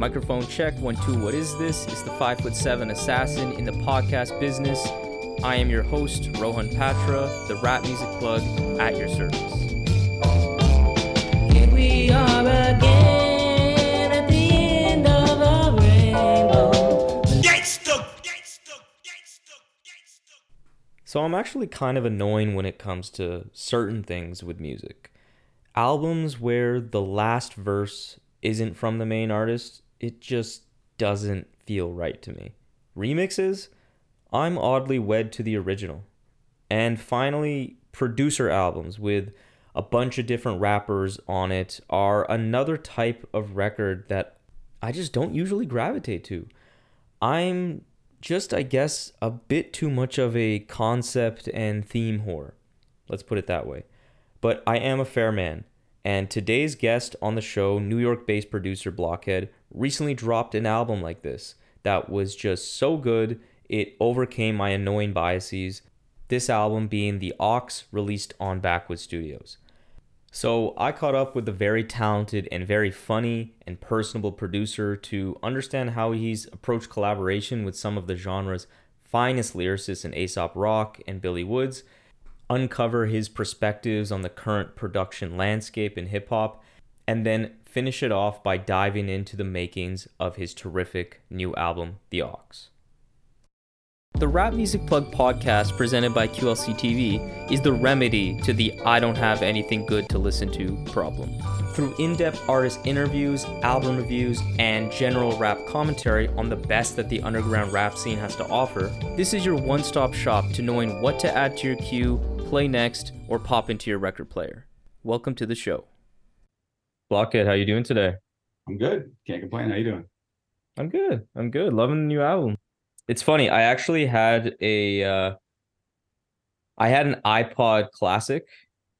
Microphone check, one, two. What is this? It's the five foot seven assassin in the podcast business. I am your host, Rohan Patra, the rap music plug at your service. Here we are again at the end of a rainbow. So I'm actually kind of annoying when it comes to certain things with music. Albums where the last verse isn't from the main artist, it just doesn't feel right to me. Remixes, I'm oddly wed to the original. And finally, producer albums with a bunch of different rappers on it are another type of record that I just don't usually gravitate to. I'm just, I guess, a bit too much of a concept and theme whore. Let's put it that way. But I am a fair man. And today's guest on the show, New York based producer Blockhead, recently dropped an album like this that was just so good, it overcame my annoying biases. This album being The Aux, released on Backwoodz Studioz. So I caught up with the very talented and very funny and personable producer to understand how he's approached collaboration with some of the genre's finest lyricists in Aesop Rock and Billy Woods, uncover his perspectives on the current production landscape in hip hop, and then finish it off by diving into the makings of his terrific new album, The Aux. The Rap Music Plug podcast presented by QLC TV is the remedy to the I don't have anything good to listen to problem. Through in depth artist interviews, album reviews, and general rap commentary on the best that the underground rap scene has to offer, this is your one stop shop to knowing what to add to your queue, play next, or pop into your record player. Welcome to the show. Blockhead, how you doing today? I'm good. Can't complain. How you doing? I'm good. I'm good. Loving the new album. It's funny. I actually had a uh I had an iPod Classic,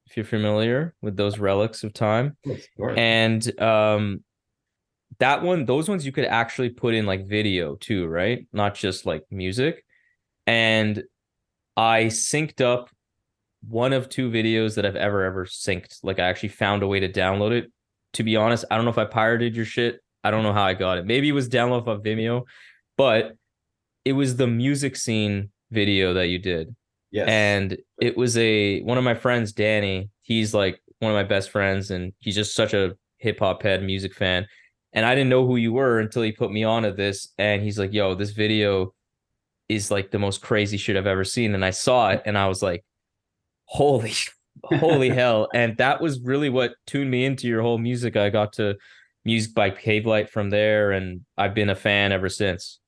if you're familiar with those relics of time. Of. And um that one, those ones you could actually put in like video too, right? Not just like music. And I synced up one of two videos that I've ever ever synced. Like I actually found a way to download it. To be honest, I don't know if I pirated your shit. I don't know how I got it. Maybe it was download off Vimeo, but it was the music scene video that you did. yes. And it was a one of my friends, Danny. He's like one of my best friends, and he's just such a hip hop head music fan. And I didn't know who you were until he put me onto this. And he's like, yo, this video is like the most crazy shit I've ever seen. And I saw it and I was like, holy, holy hell. And that was really what tuned me into your whole music. I got to music by Cavelight from there, and I've been a fan ever since.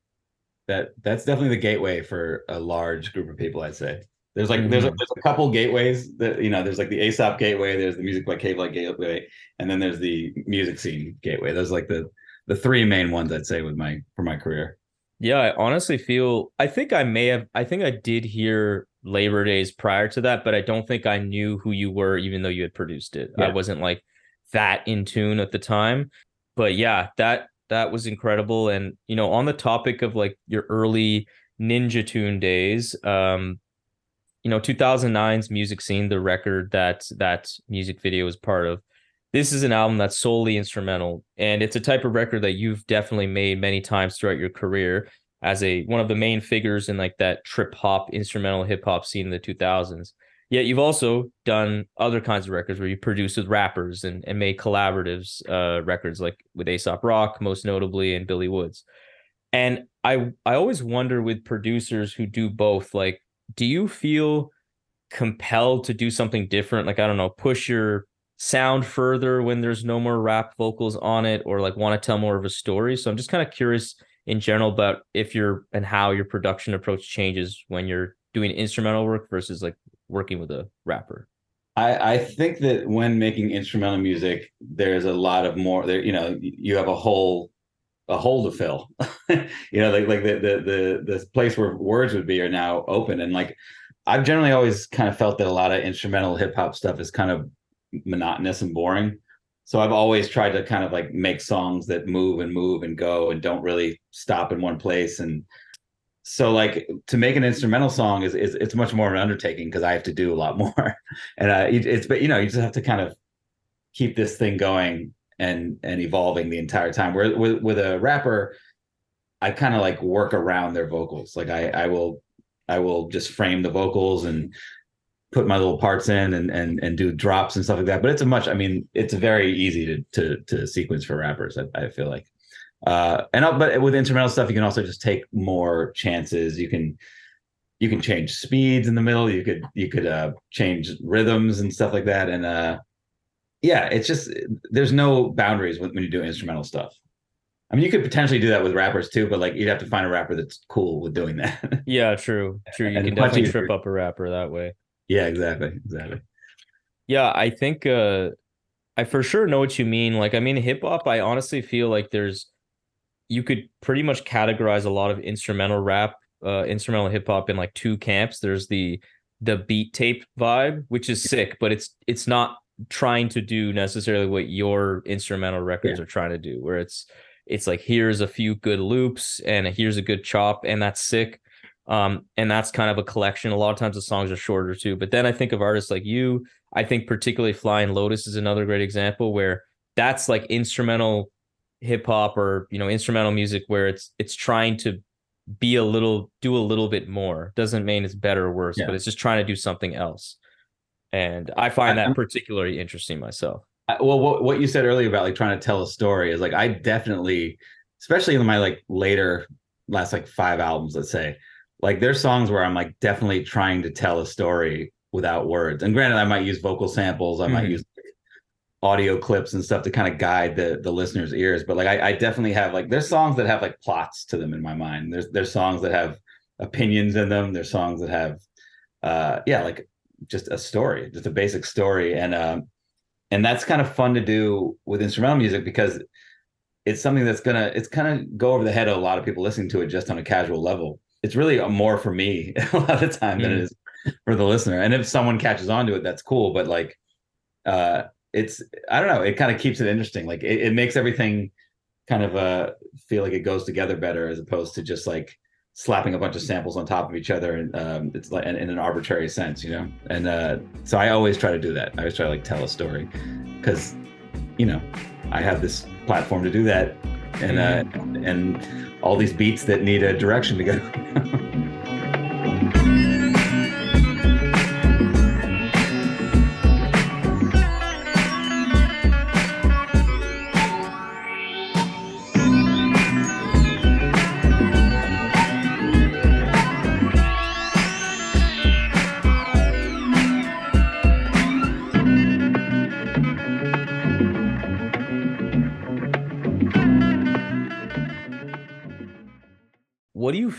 that that's definitely the gateway for a large group of people. I'd say there's like there's a, Mhm. there's a couple gateways that you know. There's like the Aesop gateway. There's the music by Cavelight gateway, and then there's the music scene gateway. Those are like the the three main ones I'd say with my for my career. Yeah, I honestly feel I think I may have I think I did hear Labor Days prior to that, but I don't think I knew who you were even though you had produced it. I wasn't like that in tune at the time. But yeah, that that was incredible and you know, on the topic of like your early Ninja Tune days, um you know, 2009's music scene, the record that that music video was part of. This is an album that's solely instrumental and it's a type of record that you've definitely made many times throughout your career as a one of the main figures in like that trip hop instrumental hip hop scene in the 2000s. Yet you've also done other kinds of records where you produced with rappers and, and made collaboratives uh records like with Aesop Rock most notably and Billy Woods. And I I always wonder with producers who do both like do you feel compelled to do something different like I don't know push your sound further when there's no more rap vocals on it or like want to tell more of a story. So I'm just kind of curious in general about if you're and how your production approach changes when you're doing instrumental work versus like working with a rapper. I, I think that when making instrumental music, there's a lot of more there, you know, you have a whole a hole to fill. you know, like like the, the the the place where words would be are now open. And like I've generally always kind of felt that a lot of instrumental hip hop stuff is kind of monotonous and boring. So I've always tried to kind of like make songs that move and move and go and don't really stop in one place. And so like to make an instrumental song is, is it's much more of an undertaking because I have to do a lot more. and uh, it's but you know you just have to kind of keep this thing going and and evolving the entire time. Where with with a rapper, I kind of like work around their vocals. Like I I will I will just frame the vocals and put my little parts in and and and do drops and stuff like that. But it's a much I mean it's very easy to to to sequence for rappers. I, I feel like. Uh, and I'll- but with instrumental stuff, you can also just take more chances. You can you can change speeds in the middle. You could you could uh, change rhythms and stuff like that. And uh, yeah, it's just there's no boundaries when, when you do instrumental stuff. I mean, you could potentially do that with rappers too, but like you'd have to find a rapper that's cool with doing that. Yeah, true. True. You And can definitely trip up a rapper that way. Yeah, exactly, exactly. Yeah, I think uh I for sure know what you mean. Like I mean hip hop, I honestly feel like there's you could pretty much categorize a lot of instrumental rap, uh instrumental hip hop in like two camps. There's the the beat tape vibe, which is sick, but it's it's not trying to do necessarily what your instrumental records are trying to do, where it's it's like here's a few good loops and here's a good chop and that's sick. Um, and that's kind of a collection. A lot of times the songs are shorter too. But then I think of artists like you, I think particularly Flying Lotus is another great example where that's like instrumental hip hop or you know instrumental music where it's it's trying to be a little do a little bit more. Doesn't mean it's better or worse, Yeah. but it's just trying to do something else. And I find that particularly interesting myself. Well what, what you said earlier about like trying to tell a story is like i definitely especially in my like later last like five albums let's say like there's songs where i'm like definitely trying to tell a story without words. And granted i might use vocal samples i might Mhm. use audio clips and stuff to kind of guide the the listener's ears but like I, I definitely have like there's songs that have like plots to them in my mind. There's there's songs that have opinions in them. There's songs that have uh yeah like just a story just a basic story. And um and that's kind of fun to do with instrumental music because it's something that's gonna it's kind of go over the head of a lot of people listening to it just on a casual level it's really more for me a lot of the time than it Mm. is for the listener. And if someone catches on to it that's cool. But like uh it's i don't know it kind of keeps it interesting. Like it, it makes everything kind of uh feel like it goes together better as opposed to just like slapping a bunch of samples on top of each other and um it's like in, in an arbitrary sense you know? And uh so i always try to do that. I always try to like tell a story because you know i have this platform to do that. And uh and all these beats that need a direction to go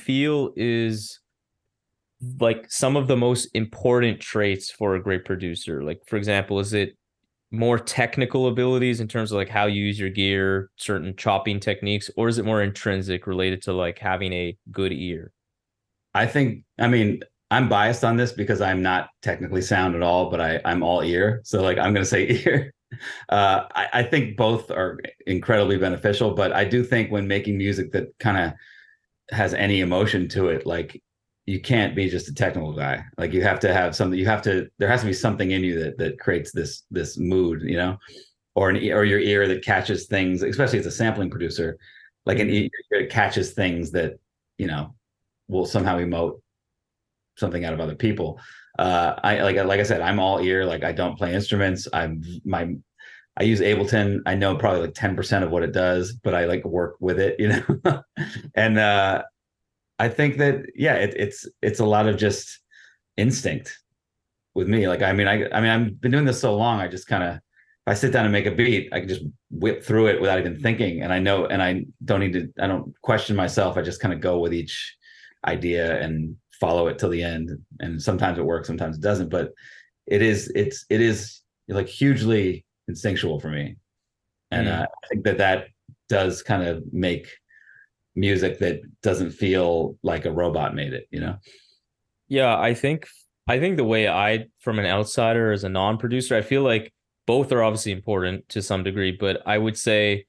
feel is like some of the most important traits for a great producer like for example is it more technical abilities in terms of like how you use your gear certain chopping techniques or is it more intrinsic related to like having a good ear I think, I mean, I'm biased on this because I'm not technically sound at all, but I, I'm all ear. So like, I'm going to say ear. Uh, I, I think both are incredibly beneficial, but I do think when making music that kind of has any emotion to it, like you can't be just a technical guy. Like you have to have something, you have to, there has to be something in you that, that creates this, this mood, you know, or an, or your ear that catches things, especially as a sampling producer, like an ear that catches things that, you know, will somehow emote something out of other people. Uh, I like like I said, I'm all ear. Like I don't play instruments. I'm my I use Ableton. I know probably like 10% of what it does, but I like work with it, you know. and uh I think that yeah, it, it's it's a lot of just instinct with me. Like I mean, I I mean, I've been doing this so long. I just kind of if I sit down and make a beat, I can just whip through it without even thinking. And I know, and I don't need to. I don't question myself. I just kind of go with each idea and follow it till the end. And sometimes it works, sometimes it doesn't. But it is it's it is like hugely instinctual for me, and Mm. uh, I think that that does kind of make music that doesn't feel like a robot made it. You know. Yeah, I think I think the way I from an outsider as a non-producer, I feel like both are obviously important to some degree, but I would say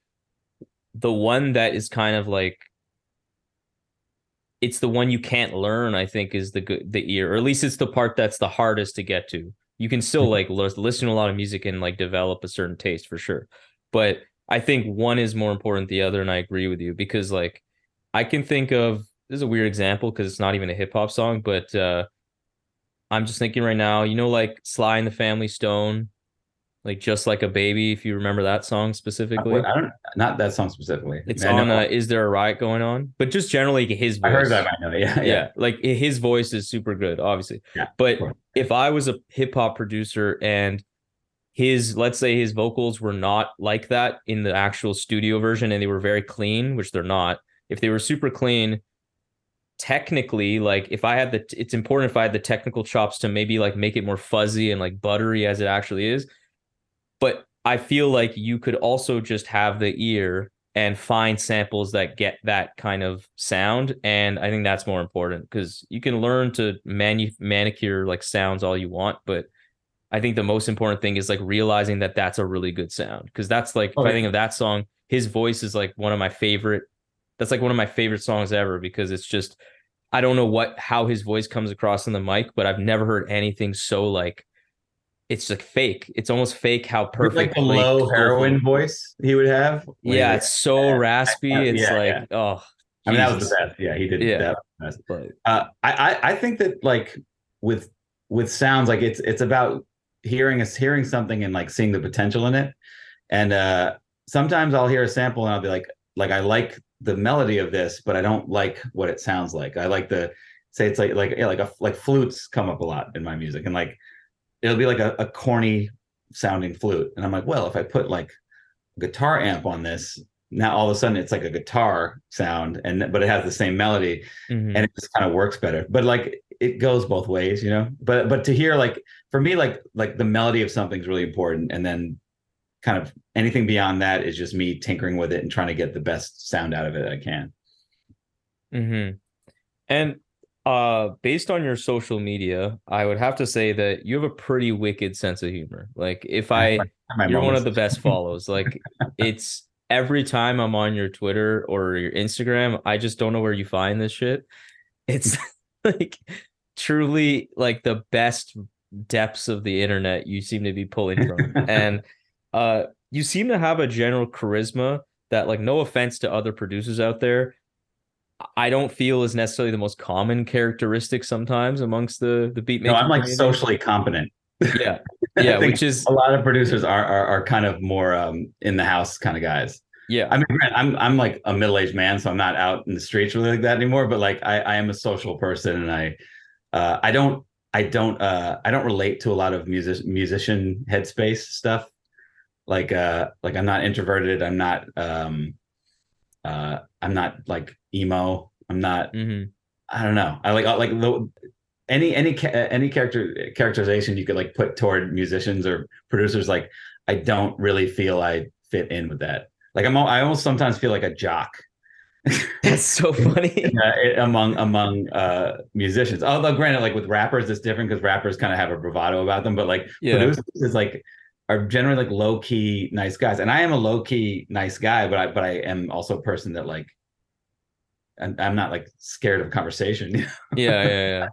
the one that is kind of like it's the one you can't learn, I think is the good the ear, or at least it's the part that's the hardest to get to. You can still like listen to a lot of music and like develop a certain taste for sure. But I think one is more important than the other, and I agree with you because like I can think of this is a weird example because it's not even a hip hop song, but uh I'm just thinking right now, you know, like Sly and the Family Stone, like just like a baby, if you remember that song specifically. I don't not that song specifically. It's I mean, on uh, Is There a Riot Going On? But just generally his voice. I heard that. I know. Yeah, yeah. yeah. like his voice is super good, obviously. Yeah, but if I was a hip hop producer and his, let's say his vocals were not like that in the actual studio version and they were very clean, which they're not, if they were super clean, technically, like if I had the, it's important if I had the technical chops to maybe like make it more fuzzy and like buttery as it actually is. But I feel like you could also just have the ear and find samples that get that kind of sound and i think that's more important because you can learn to manu- manicure like sounds all you want but i think the most important thing is like realizing that that's a really good sound because that's like if i think of that song his voice is like one of my favorite that's like one of my favorite songs ever because it's just i don't know what how his voice comes across in the mic but i've never heard anything so like it's like fake it's almost fake how perfect like the low heroin voice he would have. yeah it's so raspy it's yeah, like oh I mean, that was the best. Yeah, he did Yeah. that. But Uh, I, I I think that like with with sounds like it's it's about hearing us hearing something and like seeing the potential in it. And uh sometimes I'll hear a sample and I'll be like like I like the melody of this, but I don't like what it sounds like. I like the say it's like like yeah, like a like flutes come up a lot in my music and like it'll be like a, a corny sounding flute. And I'm like, well, if I put like a guitar amp on this, now all of a sudden it's like a guitar sound and but it has the same melody mhm. and it just kind of works better but like it goes both ways you know but but to hear like for me like like the melody of something's really important and then kind of anything beyond that is just me tinkering with it and trying to get the best sound out of it i can Mm-hmm. And uh based on your social media, I would have to say that you have a pretty wicked sense of humor. Like if I My you're one of the best follows. Like it's every time I'm on your Twitter or your Instagram, I just don't know where you find this shit. It's like truly like the best depths of the internet you seem to be pulling from. and uh you seem to have a general charisma that like no offense to other producers out there I don't feel is necessarily the most common characteristic sometimes amongst the the beat no i'm like community. socially competent yeah yeah which is a lot of producers are are, are kind of more um in the house kind of guys yeah I mean, I'm I'm like a middle aged man, so I'm not out in the streets really like that anymore. But like, I I am a social person, and I uh, I don't I don't uh, I don't relate to a lot of music musician headspace stuff. Like uh like I'm not introverted. I'm not um uh I'm not like emo. I'm not. mhm. I don't know. I like like the any any any character characterization you could like put toward musicians or producers. Like I don't really feel I fit in with that. Like I'm I almost sometimes feel like a jock that's so funny uh, among among uh musicians. Although granted, like with rappers, it's different because rappers kind of have a bravado about them. But like Yeah. producers is like are generally like low key nice guys, and I am a low key nice guy, but I but I am also a person that like. I'm, I'm not like scared of conversation. yeah yeah yeah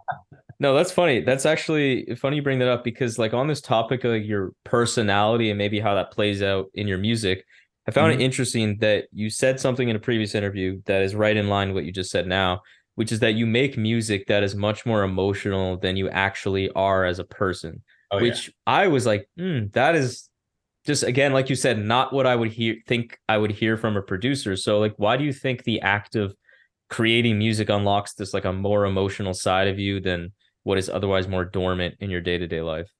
no that's funny that's actually funny you bring that up because like on this topic of like your personality and maybe how that plays out in your music i found Mhm. it interesting that you said something in a previous interview that is right in line with what you just said now which is that you make music that is much more emotional than you actually are as a person Oh, yeah. which I was like, hmm, that is just again, like you said, not what I would hear think I would hear from a producer. So like, why do you think the act of creating music unlocks this like a more emotional side of you than what is otherwise more dormant in your day to day life?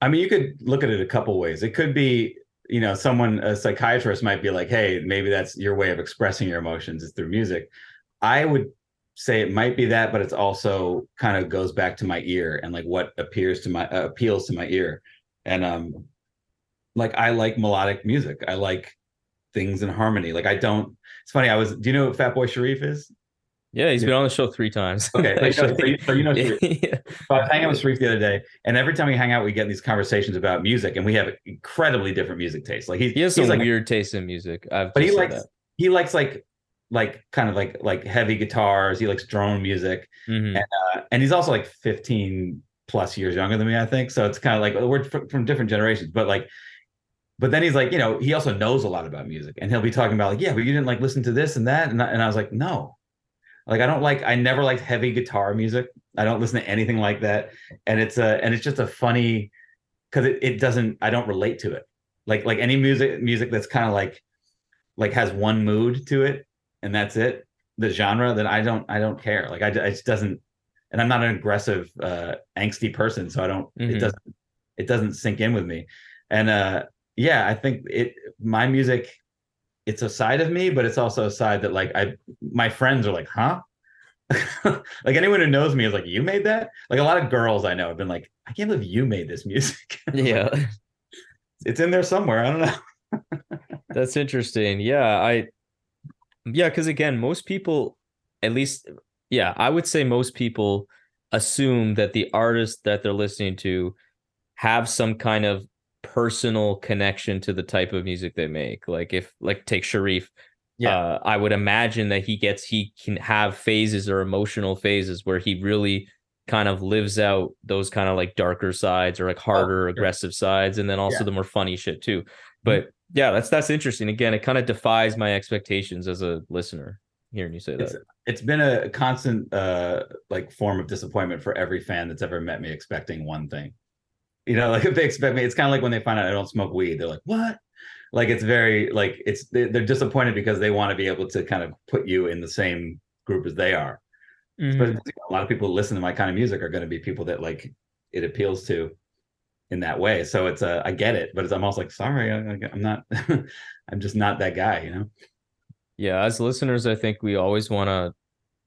I mean, you could look at it a couple ways. It could be, you know, someone, a psychiatrist might be like, hey, maybe that's your way of expressing your emotions is through music. I would say it might be that, but it's also kind of goes back to my ear and like what appears to my uh, appeals to my ear. And um like I like melodic music. I like things in harmony. Like I don't it's funny, I was do you know what Fatboy Sharif is? Yeah, he's Yeah. been on the show three times. Okay, so, you- so you know Sharif. yeah. So I was hanging out with Sharif the other day, and every time we hang out, we get in these conversations about music, and we have incredibly different music tastes. Like he's He has he's some like, weird taste in music. I've but he likes he likes like like kind of like like heavy guitars. He likes drone music, that. Mhm. uh, and he's also like 15 plus years younger than me, I think. So it's kind of like we're fr- from different generations, but like but then he's like, you know, he also knows a lot about music, and he'll be talking about like, yeah, but you didn't like listen to this and that, and I, and I was like, no, like I don't like, I never liked heavy guitar music. I don't listen to anything like that, and it's a, and it's just a funny, because it, it doesn't, I don't relate to it. Like like any music music that's kind of like, like has one mood to it, and that's it, the genre. Then I don't, I don't care. Like I, it just doesn't, and I'm not an aggressive, uh, angsty person, so I don't, Mhm. it doesn't, it doesn't sink in with me, and uh yeah, I think it my music it's a side of me, but it's also a side that like I my friends are like, huh? like anyone who knows me is like, you made that? Like a lot of girls I know have been like, I can't believe you made this music. Yeah. it's in there somewhere. I don't know. That's interesting. Yeah, I yeah, because again, most people, at least, yeah, I would say most people assume that the artist that they're listening to have some kind of personal connection to the type of music they make. Like if like take Sharif, Yeah. uh, I would imagine that he gets he can have phases or emotional phases where he really kind of lives out those kind of like darker sides or like harder sure. aggressive sides and then also Yeah. the more funny shit too but yeah that's that's interesting again it kind of defies my expectations as a listener hearing you say that It's it's been a constant uh like form of disappointment for every fan that's ever met me expecting one thing. You know, like if they expect me, it's kind of like when they find out I don't smoke weed, they're like, "What?" Like it's very like it's they- they're disappointed because they want to be able to kind of put you in the same group as they are. Mhm. But a lot of people who listen to my kind of music are going to be people that like it appeals to in that way. So it's a I get it, but it's I'm also like, sorry, I, I'm not. I'm just not that guy, you know. yeah as listeners i think we always want to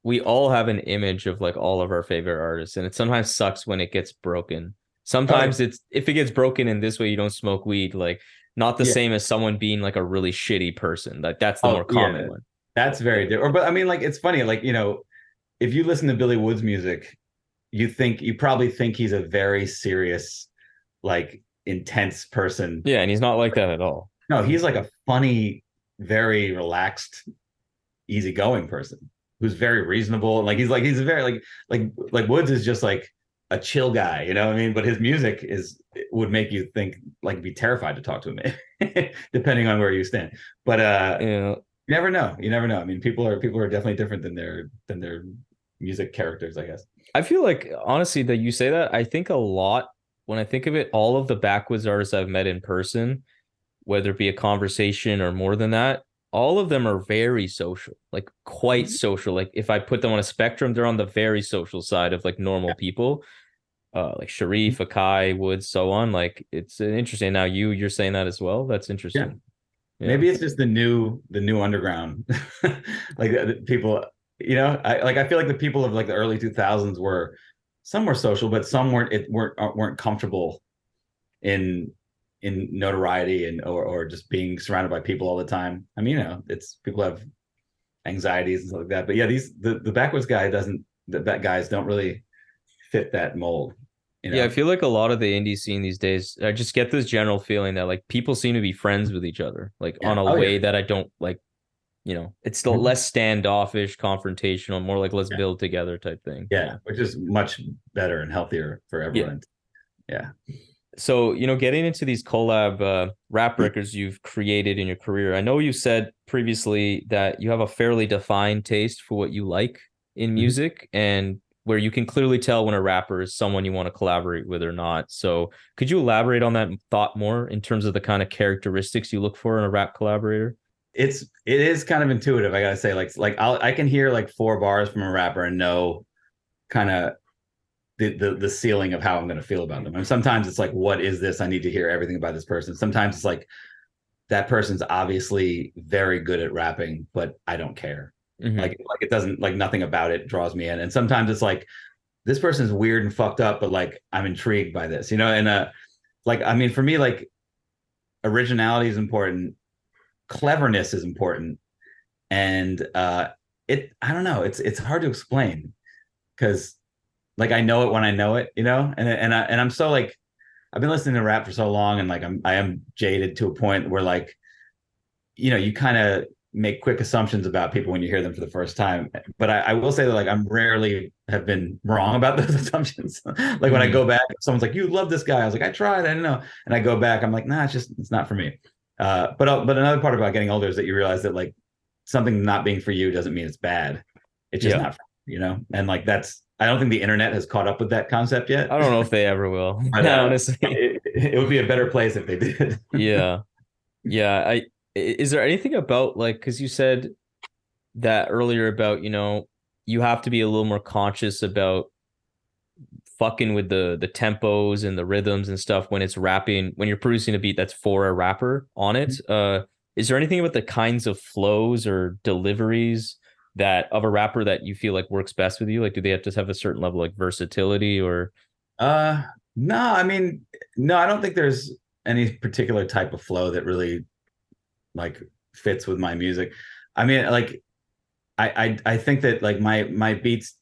we all have an image of like all of our favorite artists and it sometimes sucks when it gets broken sometimes oh, it's if it gets broken in this way you don't smoke weed like not the Yeah. same as someone being like a really shitty person like that's the Oh, more yeah. common one That's very different. But I mean, like, it's funny. Like, you know, if you listen to Billy Woods music, you think you probably think he's a very serious, like, intense person. yeah and he's not like that at all No, he's like a funny, very relaxed, easygoing person who's very reasonable. Like, he's like he's a very like like like Woods is just like a chill guy, you know what I mean? But his music is would make you think like be terrified to talk to him, depending on where you stand. But uh yeah you never know. You never know. I mean, people are people are definitely different than their than their music characters, I guess. I feel like honestly that you say that, I think a lot when I think of it, all of the Backwoodz artists I've met in person, whether it be a conversation or more than that, all of them are very social, like quite Mhm. social. Like if I put them on a spectrum, they're on the very social side of like normal people. Uh like Sharif, Akai, Woods, so on. Like it's interesting. Now you you're saying that as well. That's interesting. Yeah. Maybe it's just the new the new underground, like people. You know, I like I feel like the people of like the early two thousands were some were social, but some weren't it weren't uh, weren't comfortable in in notoriety and or or just being surrounded by people all the time. I mean, you know, it's people have anxieties and stuff like that. But yeah, these the the Backwoodz guy doesn't the that guys don't really fit that mold. You know? Yeah, I feel like a lot of the indie scene these days, I just get this general feeling that like people seem to be friends with each other, like Yeah. on a Oh, yeah. way that I don't like, you know, it's still Mhm. less standoffish, confrontational, more like let's Yeah. build together type thing. yeah, which is much better and healthier for everyone. Yeah. So, you know, getting into these collab uh, rap Mm-hmm. records you've created in your career, I know you said previously that you have a fairly defined taste for what you like in Mhm. music and where you can clearly tell when a rapper is someone you want to collaborate with or not. So, could you elaborate on that thought more in terms of the kind of characteristics you look for in a rap collaborator? It's it is kind of intuitive i gotta say like like I'll, i can hear like four bars from a rapper and know kind of the, the the ceiling of how i'm to feel about them. And sometimes it's like what is this? I need to hear everything about this person. Sometimes it's like that person's obviously very good at rapping but i don't care. Mhm. like like it doesn't like nothing about it draws me in. And sometimes it's like this person's weird and fucked up but like i'm intrigued by this you know? And uh like i mean for me like originality is important cleverness is important and uh it i don't know it's it's hard to explain because like i know it when i know it you know and and I, and i'm so like i've been listening to rap for so long and like i'm i am jaded to a point where like you know you kind of make quick assumptions about people when you hear them for the first time. But I, I will say that like I'm rarely have been wrong about those assumptions. like when I Mhm. go back, someone's like, "You love this guy." I was like, "I tried, I didn't know," and I go back, I'm like, "Nah, it's just it's not for me." Uh, but uh, but another part about getting older is that you realize that like something not being for you doesn't mean it's bad. It's just Yeah. not, for you, you know. And like that's I don't think the internet has caught up with that concept yet. I don't know if they ever will. Know. honestly. it, it would be a better place if they did. yeah yeah i i- is there anything about like because you said that earlier about you know you have to be a little more conscious about fucking with the the tempos and the rhythms and stuff when it's rapping when you're producing a beat that's for a rapper on it uh is there anything about the kinds of flows or deliveries that of a rapper that you feel like works best with you? Like do they have to have a certain level like versatility or? Uh no, I mean, no, I don't think there's any particular type of flow that really like fits with my music. I mean, like I I I think that like my my beats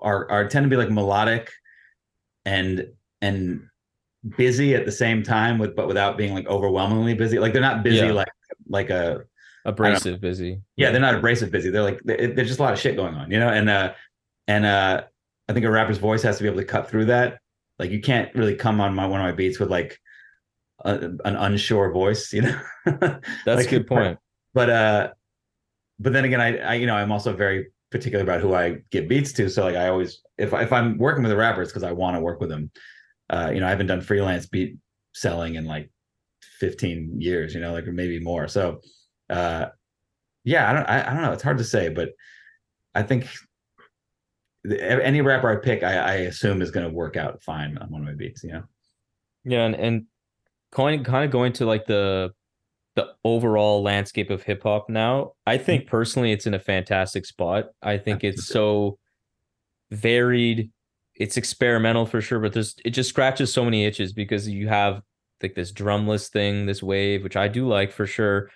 are are tend to be like melodic and and busy at the same time with but without being like overwhelmingly busy. Like they're not busy Yeah. like like a abrasive busy yeah, they're not abrasive busy. They're like there's just a lot of shit going on, you know. And uh, and uh, I think a rapper's voice has to be able to cut through that. Like you can't really come on my one of my beats with like a, an unsure voice, you know. that's Like, a good point But uh, but then again, I, I you know I'm also very particular about who I give beats to. So like I always if if I'm working with a rapper, it's because I want to work with them. Uh, you know, I haven't done freelance beat selling in like 15 years, you know, like maybe more. So uh yeah, I don't I, I don't know. It's hard to say, but I think any rapper I pick, I, I assume is going to work out fine on one of my beats. You know, Yeah, and and kind of going to like the the overall landscape of hip hop now. I think personally, it's in a fantastic spot. I think it's so varied. It's experimental for sure, but there's it just scratches so many itches because you have like this drumless thing, this wave, which I do like for sure.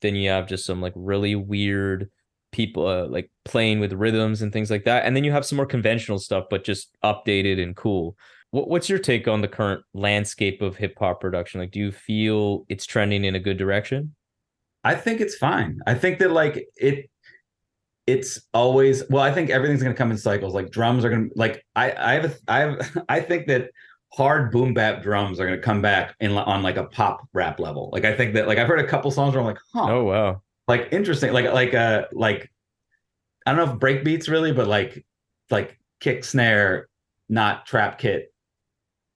Then you have just some like really weird people uh, like playing with rhythms and things like that, and then you have some more conventional stuff, but just updated and cool. What, what's your take on the current landscape of hip hop production? Like, do you feel it's trending in a good direction? I think it's fine. I think that like it, it's always well. I think everything's going to come in cycles. Like drums are going to like I I have a, I have I think that hard boom bap drums are going to come back in on like a pop rap level. Like I think that like I've heard a couple songs where I'm like, huh, Oh wow, like interesting like like uh like i don't know if break beats really but like like kick snare not trap kit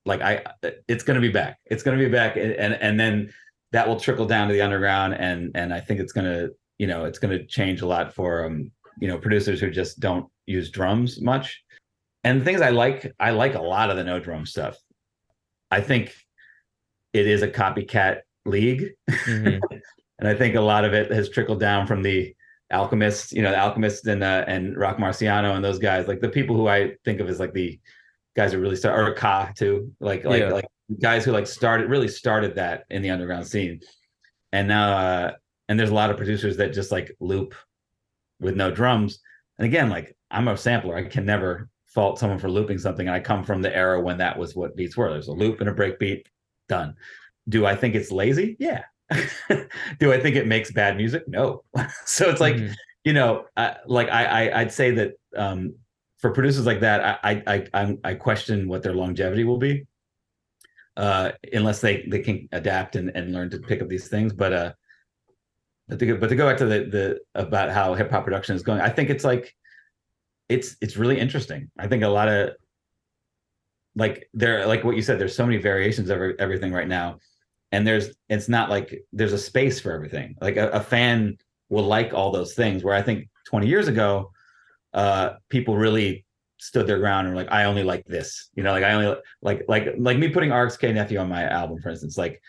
like i it's going to be back. It's going to be back and and and then that will trickle down to the underground and and i think it's going to you know it's going to change a lot for um you know producers who just don't use drums much. And the things i like i like a lot of the no drum stuff. I think it is a copycat league Mhm. and I think a lot of it has trickled down from the alchemists, you know, the alchemists and uh, and Roc Marciano and those guys, like the people who I think of as like the guys who really start or Ka too, like like Yeah. like guys who like started really started that in the underground scene, and now uh, and there's a lot of producers that just like loop with no drums, and again, like I'm a sampler, I can never fault someone for looping something, and I come from the era when that was what beats were. There's a loop and a break beat, done. Do I think it's lazy? Yeah. Do I think it makes bad music? No. so it's like Mhm. you know, I, like I, I I'd say that um, for producers like that, I I I, I question what their longevity will be, uh, unless they they can adapt and, and learn to pick up these things. But uh, but to go, but to go back to the the about how hip hop production is going, I think it's like it's it's really interesting. I think a lot of like there like what you said, there's so many variations of everything right now, and there's it's not like there's a space for everything. Like a, a fan will like all those things. Where I think 20 years ago, uh, people really stood their ground and were like, I only like this. You know, like I only like like like me putting RXK Nephew on my album, for instance. Like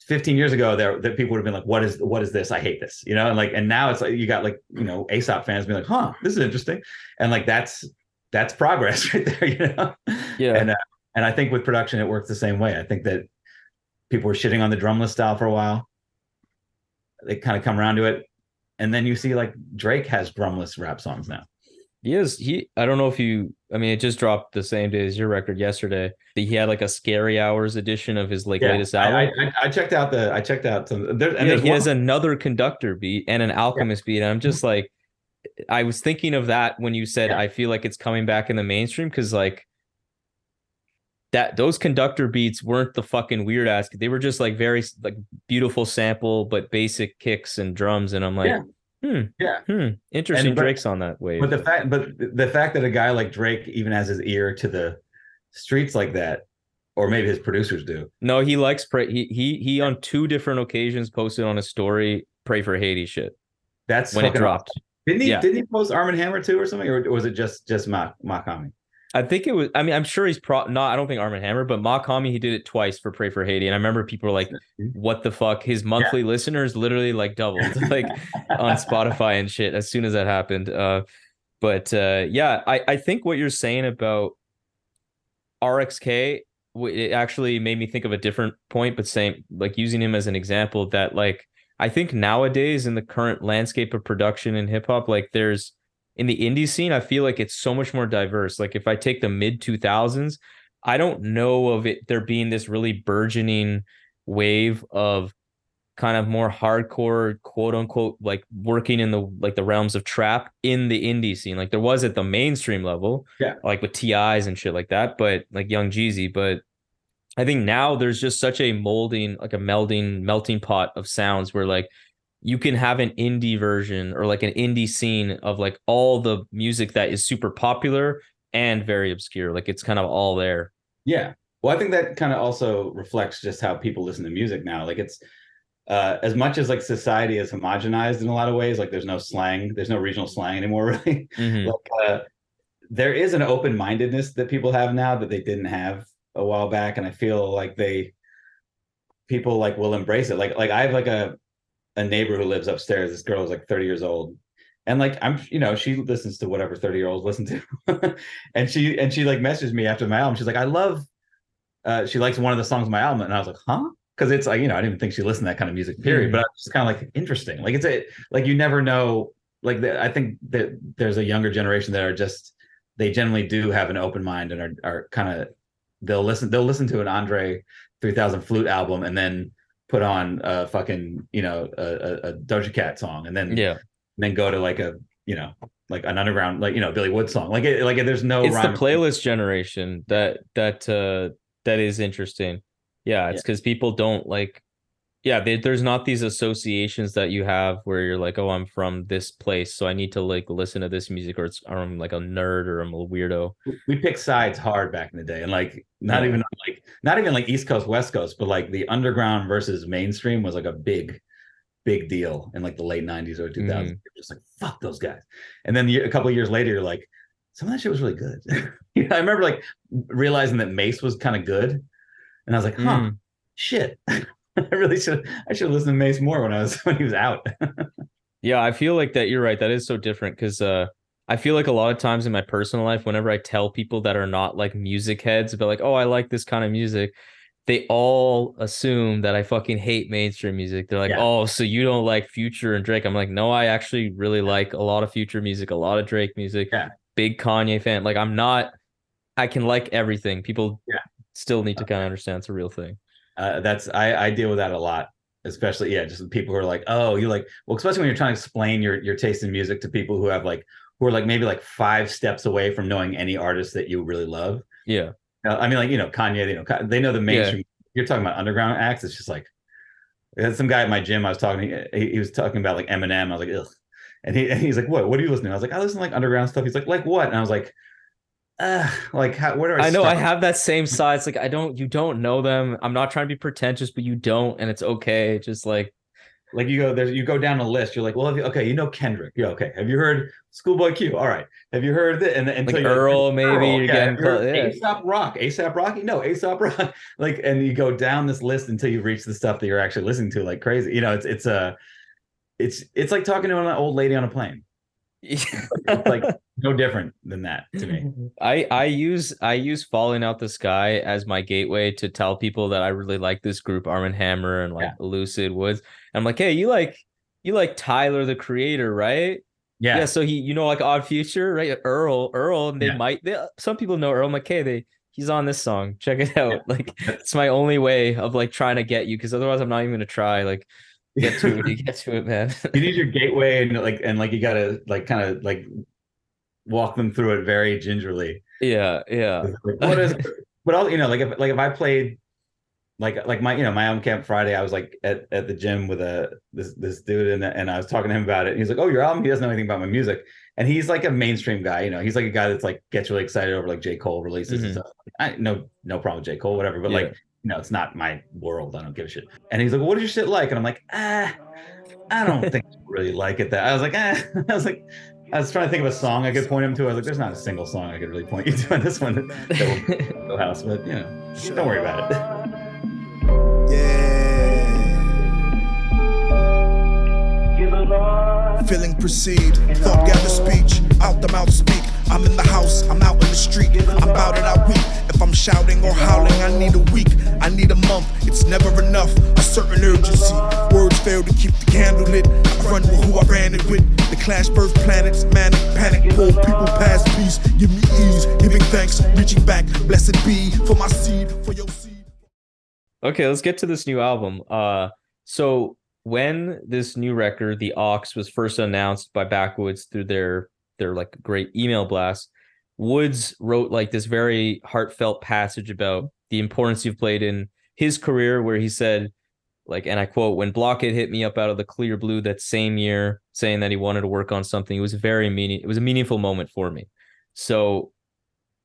15 years ago, there that people would have been like, What is what is this? I hate this. You know, and like and now it's like you got like, you know, ASAP fans being like, huh, this is interesting. And like that's that's progress right there, you know? Yeah. And uh, and I think with production it works the same way. I think that people were shitting on the drumless style for a while. They kind of come around to it. And then you see like Drake has drumless rap songs now. He is he I don't know if you I mean it just dropped the same day as your record yesterday. He had like a scary hours edition of his like Yeah, latest album. I, I checked out the I checked out some there, and yeah, he one- has another conductor beat and an alchemist beat. And I'm just like I was thinking of that when you said Yeah. I feel like it's coming back in the mainstream because like that those conductor beats weren't the fucking weird ass. They were just like very like beautiful sample, but basic kicks and drums. And I'm like, Yeah. hmm, Yeah. hmm, interesting. but- Drake's on that wave. But the fact, but the fact that a guy like Drake even has his ear to the streets like that, or maybe his producers do. No, he likes pray. He he he on two different occasions posted on a story pray for Haiti shit That's when it dropped. awesome. Didn't he? Yeah. Didn't he post Armand Hammer too, or something, or was it just just Mak Mach-Hommy? I think it was. I mean, I'm sure he's pro. Not. I don't think Armand Hammer, but Mach-Hommy he did it twice for Pray for Haiti, and I remember people were like, "What the fuck?" His monthly listeners literally like doubled, like on Spotify and shit as soon as that happened. Uh, but uh, yeah, I I think what you're saying about RXK it actually made me think of a different point, but saying like using him as an example that like I think nowadays in the current landscape of production in hip hop, like there's in the indie scene, I feel like it's so much more diverse. Like if I take the mid 2000s, I don't know of it there being this really burgeoning wave of kind of more hardcore quote unquote like working in the like the realms of trap in the indie scene like there was at the mainstream level Yeah. like with TIs and shit like that but like young Jeezy but I think now there's just such a molding like a melding melting pot of sounds where like you can have an indie version or like an indie scene of like all the music that is super popular and very obscure like it's kind of all there Yeah. Well, I think that kind of also reflects just how people listen to music now. Like it's uh, as much as like society is homogenized in a lot of ways. Like there's no slang, there's no regional slang anymore, really. Mhm. like uh, there is an open mindedness that people have now that they didn't have a while back, and I feel like they people like will embrace it. Like like I have like a a neighbor who lives upstairs. This girl is like 30 years old. And like I'm, you know, she listens to whatever 30 year olds listen to. and she and she like messaged me after my album. She's like, I love uh she likes one of the songs on my album. And I was like, huh? Because it's like, you know, I didn't think she listened to that kind of music, period. Mhm. But I was just kind of like interesting. Like it's a like you never know. Like the, I think that there's a younger generation that are just they generally do have an open mind and are are kind of they'll listen they'll listen to an Andre 3000 flute album and then put on a fucking you know a, a, Doja Cat song and then yeah. then go to like a you know like an underground like you know Billy Wood song. Like it, like there's no it's the playlist generation that that uh that is interesting. Yeah it's because people don't like yeah they, there's not these associations that you have where you're like oh i'm from this place so i need to like listen to this music or it's or i'm like a nerd or i'm a weirdo we picked sides hard back in the day and like not Yeah. even like not even like East Coast West Coast but like the underground versus mainstream was like a big big deal in like the late 90s or 2000s Mhm. Just like fuck those guys and then a couple of years later you're like some of that shit was really good You know, I remember like realizing that Mase was kind of good and I was like huh Mm. shit I really should I should listen to Mase more when I was when he was out Yeah, I feel like that you're right. That is so different because uh I feel like a lot of times in my personal life, whenever I tell people that are not like music heads, but like, oh, I like this kind of music, they all assume that I fucking hate mainstream music. They're like, Yeah. oh, so you don't like Future and Drake. I'm like, no, I actually really like a lot of Future music, a lot of Drake music. Yeah. Big Kanye fan. Like I'm not I can like everything. People Yeah. still need to kind of understand it's a real thing. Uh, that's I, I deal with that a lot especially yeah just people who are like oh you like well especially when you're trying to explain your your taste in music to people who have like who are like maybe like five steps away from knowing any artist that you really love. Yeah. Uh, i mean like you know kanye you know they know the mainstream. You're talking about underground acts it's just like there's some guy at my gym i was talking he, he was talking about like eminem i was like ugh. And, he, and he's like what what are you listening to? i was like i listen to like underground stuff. He's like like what? And i was like uh like how where do i I know I have that same side. It's like I don't you don't know them. I'm not trying to be pretentious, but you don't, and it's okay. Just like Like you go there, you go down a list. You're like, well, have you, okay, you know Kendrick. Yeah, okay. Have you heard Schoolboy Q? All right. Have you heard that? And until like you're Earl, maybe Earl, you're yeah, getting have you heard close. Yeah. ASAP Rock, ASAP Rocky. No, ASAP Rock. Like, and you go down this list until you reach the stuff that you're actually listening to, like crazy. You know, it's it's a, it's it's like talking to an old lady on a plane. It's like no different than that to me. I I use I use falling out the sky as my gateway to tell people that I really like this group Armand Hammer and like Lucid Woods. And I'm like, hey, you like you like Tyler the Creator, right? Yeah. Yeah. so he, you know, like Odd Future, right? Earl, Earl, and they Yeah. might. They, some people know Earl McKay. They he's on this song. Check it out. Yeah. Like it's my only way of like trying to get you because otherwise I'm not even gonna try. Like get to it you get to it, man. you need your gateway and like and like you gotta like kind of like walk them through it very gingerly. yeah, yeah. Like, what is but all you know, like if like if I played like like my you know my album camp Friday, I was like at, at the gym with a this this dude and and I was talking to him about it. And He's like, "Oh, your album." He doesn't know anything about my music, and he's like a mainstream guy. You know, he's like a guy that's like gets really excited over like J Cole releases Mhm. and stuff. I no no problem with J Cole, whatever. But Yeah. like know, it's not my world. I don't give a shit. And he's like, "What is your shit like?" And I'm like, "Ah, I don't think I really like it." That I was like, "Ah," I was like. I was trying to think of a song I could point him to. I was like, "There's not a single song I could really point you to on this one that will go house, but you know, don't worry about it. Yeah. Feeling proceed, thought gather speech, out the mouth speak. I'm in the house, I'm out in the street. I'm about it, I weep. If I'm shouting or howling, I need a week, I need a month. It's never enough, a certain urgency. Words fail to keep the candle lit. I run with who I ran it with. The clash birth planets, manic panic, pull people past peace. Give me ease, giving thanks, reaching back. Blessed be for my seed, for your seed. Okay, let's get to this new album. Uh, so when this new record, The Aux, was first announced by Backwoodz through their their like great email blasts. Woods wrote like this very heartfelt passage about the importance you've played in his career, where he said, like, and I quote, "When Blockhead hit me up out of the clear blue that same year, saying that he wanted to work on something, it was very meaning. It was a meaningful moment for me." So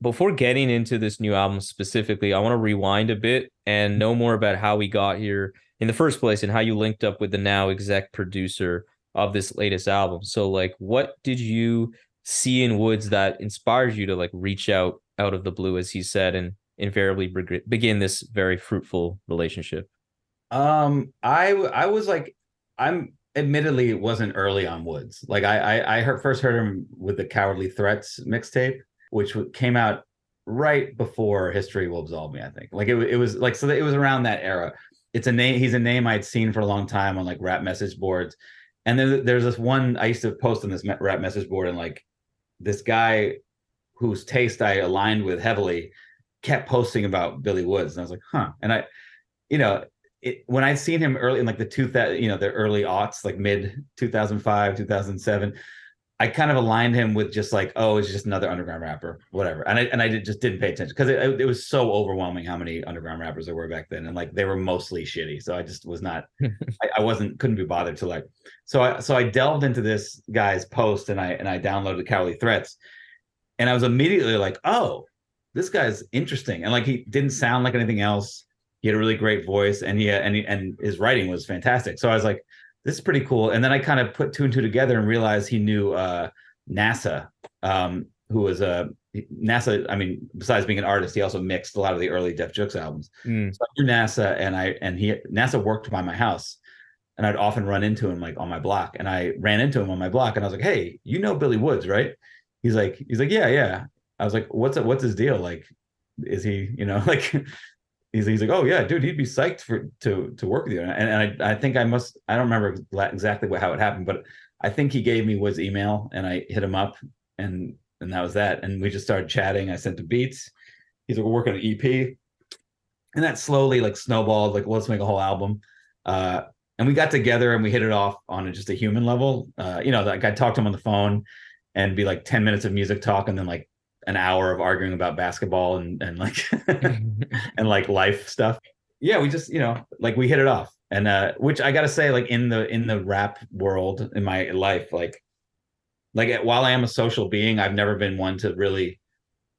before getting into this new album specifically, I want to rewind a bit and know more about how we got here in the first place and how you linked up with the now exec producer of this latest album. So like what did you see in Woods that inspires you to like reach out out of the blue as he said and invariably beg- begin this very fruitful relationship? Um, I I was like, I'm admittedly it wasn't early on Woods. Like I I, I heard, first heard him with the Cowardly Threats mixtape, which came out right before History Will Absolve Me. I think like it it was like so it was around that era. It's a name. He's a name I'd seen for a long time on like rap message boards. And then there's this one I used to post on this rap message board, and like this guy whose taste I aligned with heavily kept posting about Billy Woods, and I was like, huh. And I, you know, it, when I'd seen him early in like the two you know the early aughts, like mid 2005, 2007, I kind of aligned him with just like, oh, it's just another underground rapper, whatever. And I and I did, just didn't pay attention because it, it was so overwhelming how many underground rappers there were back then, and like they were mostly shitty. So I just was not, I, I wasn't couldn't be bothered to like. So I so I delved into this guy's post and I and I downloaded Cowley Threats, and I was immediately like, oh, this guy's interesting, and like he didn't sound like anything else. He had a really great voice, and he and he, and his writing was fantastic. So I was like, this is pretty cool. And then I kind of put two and two together and realized he knew uh, NASA, um, who was a NASA. I mean, besides being an artist, he also mixed a lot of the early Def Jux albums. Mm. So I knew NASA, and I and he NASA worked by my house, and I'd often run into him like on my block, and I ran into him on my block, and I was like, "Hey, you know Billy Woods, right?" He's like, he's like, "Yeah, yeah." I was like, "What's it? What's his deal? Like, is he, you know, like?" He's, he's like, oh yeah, dude, he'd be psyched for to to work with you. And, and I I think I must I don't remember exactly what how it happened, but I think he gave me Wood's email and I hit him up and and that was that. And we just started chatting. I sent him beats. He's like, we're working on an EP. And that slowly like snowballed, like, let's make a whole album. Uh, and we got together and we hit it off on a, just a human level. Uh, you know, like I'd talk to him on the phone and be like 10 minutes of music talk and then like an hour of arguing about basketball and, and like and like life stuff. Yeah, we just, you know, like we hit it off. And uh which I gotta say, like in the in the rap world in my life, like like while I am a social being, I've never been one to really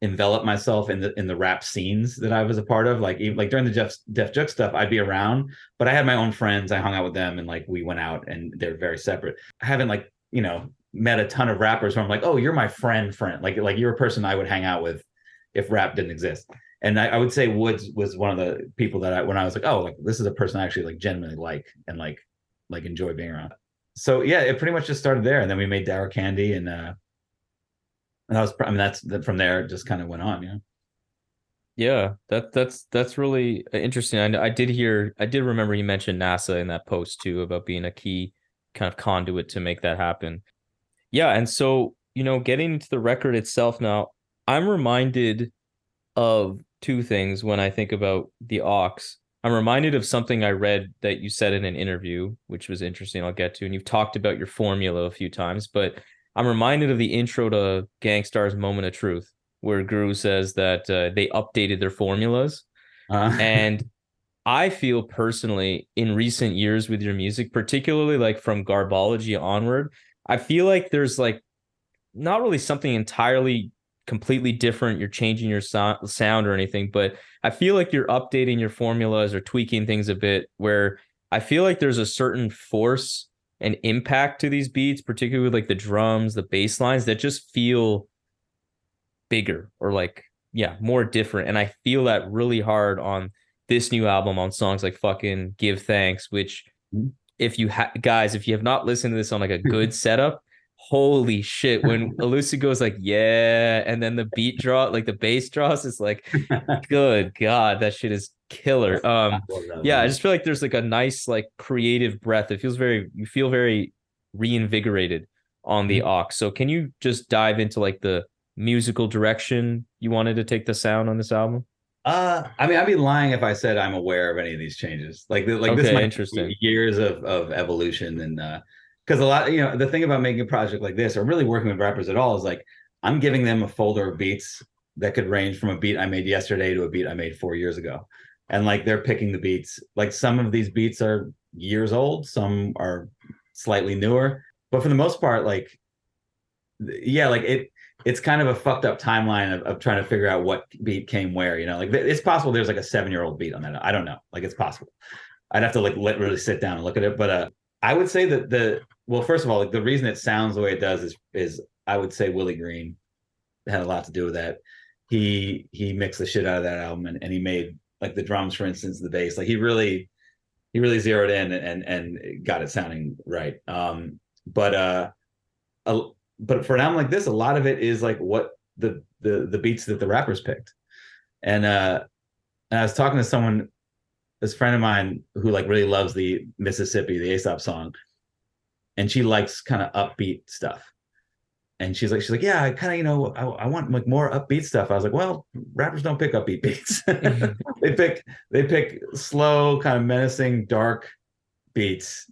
envelop myself in the in the rap scenes that I was a part of. Like even like during the Jeff Def Jux stuff, I'd be around, but I had my own friends. I hung out with them and like we went out and they're very separate. I haven't like, you know, met a ton of rappers where I'm like, oh, you're my friend, friend. Like like you're a person I would hang out with if rap didn't exist. And I, I would say Woods was one of the people that I when I was like, oh, like this is a person I actually like genuinely like and like like enjoy being around. So yeah, it pretty much just started there, and then we made Dour Candy, and uh, and that was I mean that's that from there it just kind of went on, you know. Yeah, that that's that's really interesting. I, I did hear, I did remember you mentioned NASA in that post too about being a key kind of conduit to make that happen. Yeah, and so, you know, getting into the record itself now, I'm reminded of two things when I think about the Aux. I'm reminded of something I read that you said in an interview, which was interesting. I'll get to, and you've talked about your formula a few times, but I'm reminded of the intro to Gang Starr's Moment of Truth, where Guru says that uh, they updated their formulas. Uh, And I feel personally in recent years with your music, particularly like from Garbology onward, I feel like there's like not really something entirely completely different. You're changing your so- sound or anything, but I feel like you're updating your formulas or tweaking things a bit where I feel like there's a certain force and impact to these beats, particularly with like the drums, the bass lines that just feel bigger or like, yeah, more different. And I feel that really hard on this new album on songs like fucking Give Thanks, which Mhm. If you ha- guys, if you have not listened to this on like a good setup, holy shit. When Elucid goes like, yeah, and then the beat draw, like the bass draws, it's like, good God, that shit is killer. Um, yeah, I just feel like there's like a nice, like creative breath. It feels very, you feel very reinvigorated on the Aux. So can you just dive into like the musical direction you wanted to take the sound on this album? Uh, I mean, I'd be lying if I said I'm aware of any of these changes. Like, like this Okay, might be interesting. years of of evolution, and uh, because a lot, you know, the thing about making a project like this, or really working with rappers at all, is like I'm giving them a folder of beats that could range from a beat I made yesterday to a beat I made four years ago, and like they're picking the beats. Like some of these beats are years old, some are slightly newer, but for the most part, like, yeah, like it it's kind of a fucked up timeline of, of trying to figure out what beat came where you know like it's possible there's like a seven year old beat on that. I don't know. Like it's possible. I'd have to like literally sit down and look at it but uh i would say that the well first of all like the reason it sounds the way it does is is i would say willie green had a lot to do with that. He he mixed the shit out of that album and, and he made like the drums for instance the bass like he really he really zeroed in and and got it sounding right. Um but uh a, but for an album like this, a lot of it is like what the the the beats that the rappers picked. And uh and I was talking to someone, this friend of mine who like really loves the Mississippi, the Aesop song, and she likes kind of upbeat stuff. And she's like, she's like, yeah, I kind of, you know, I, I want like more upbeat stuff. I was like, well, rappers don't pick upbeat beats. they pick they pick slow, kind of menacing, dark beats.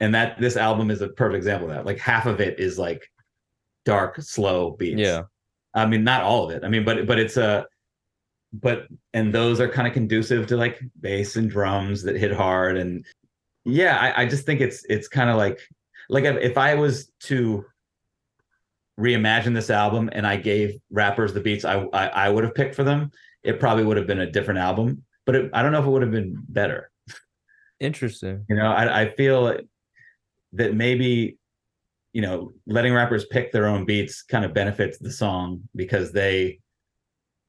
And that this album is a perfect example of that. Like half of it is like dark, slow beats. Yeah. I mean, not all of it. I mean, but but it's a but and those are kind of conducive to like bass and drums that hit hard and yeah, I, I just think it's it's kind of like like if, if I was to reimagine this album and I gave rappers the beats I I, I would have picked for them, it probably would have been a different album. But it, I don't know if it would have been better. Interesting. You know, I, I feel that maybe you know letting rappers pick their own beats kind of benefits the song because they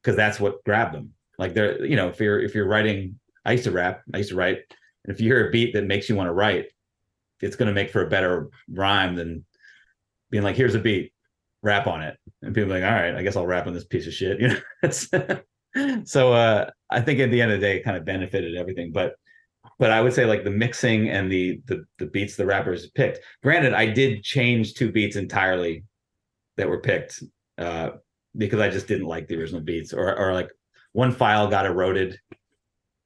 because that's what grabbed them. Like they're you know if you're if you're writing i used to rap i used to write and if you hear a beat that makes you want to write it's going to make for a better rhyme than being like here's a beat rap on it. And people like all right i guess i'll rap on this piece of shit you know? So uh i think at the end of the day it kind of benefited everything but but I would say like the mixing and the the the beats the rappers picked. Granted, I did change two beats entirely that were picked uh, because I just didn't like the original beats, or or like one file got eroded,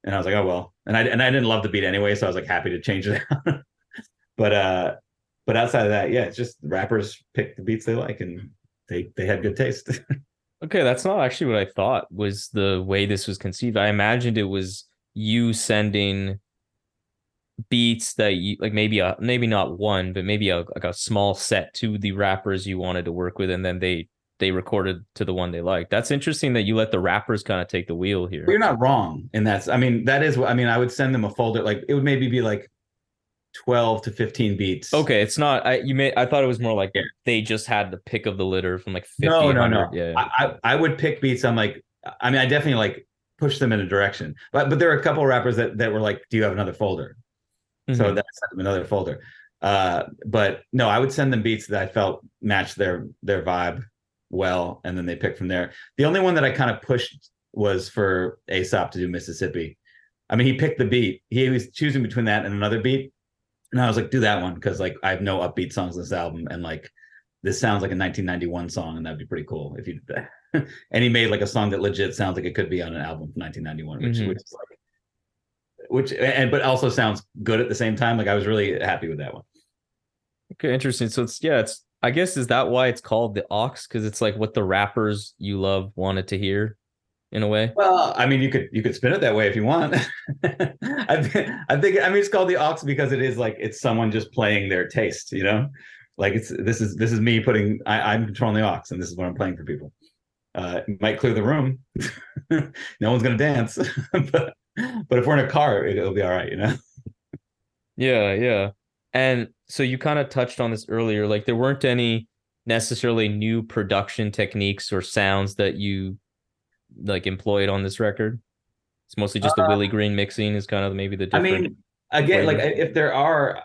and I was like, oh well, and I and I didn't love the beat anyway, so I was like happy to change it. but uh, but outside of that, yeah, it's just rappers pick the beats they like, and they they had good taste. Okay, that's not actually what I thought was the way this was conceived. I imagined it was you sending beats that you like maybe a maybe not one, but maybe a like a small set to the rappers you wanted to work with, and then they they recorded to the one they liked. That's interesting that you let the rappers kind of take the wheel here. You're not wrong, and that's I mean that is what I mean. I would send them a folder like it would maybe be like twelve to fifteen beats. Okay, it's not. I you may. I thought it was more like Yeah. they just had the pick of the litter from like fifty. no, no, no. Yeah. I, I I would pick beats. I'm like, I mean, I definitely like push them in a direction, but but there are a couple rappers that that were like, do you have another folder? So Mhm. that's another folder. Uh, but no, I would send them beats that I felt matched their their vibe well, and then they pick from there. The only one that I kind of pushed was for Aesop to do Mississippi. I mean, he picked the beat. He was choosing between that and another beat, and I was like, do that one because like I have no upbeat songs on this album, and like this sounds like a 1991 song, and that'd be pretty cool if you did that. and he made like a song that legit sounds like it could be on an album from 1991, which Mhm. which is like which and but also sounds good at the same time. Like I was really happy with that one. Okay, interesting. So it's yeah, it's I guess is that why it's called the Aux because it's like what the rappers you love wanted to hear, in a way. Well, I mean, you could you could spin it that way if you want. I think I think I mean it's called the Aux because it is like it's someone just playing their taste, you know. Like it's this is this is me putting I, I'm controlling the aux and this is what I'm playing for people. Uh, might clear the room. no one's gonna dance, but but if we're in a car, it, it'll be all right, you know. Yeah, yeah. And so you kind of touched on this earlier, like there weren't any necessarily new production techniques or sounds that you like employed on this record. It's mostly just the uh, Willie Green mixing is kind of maybe the I mean, again, like if there are,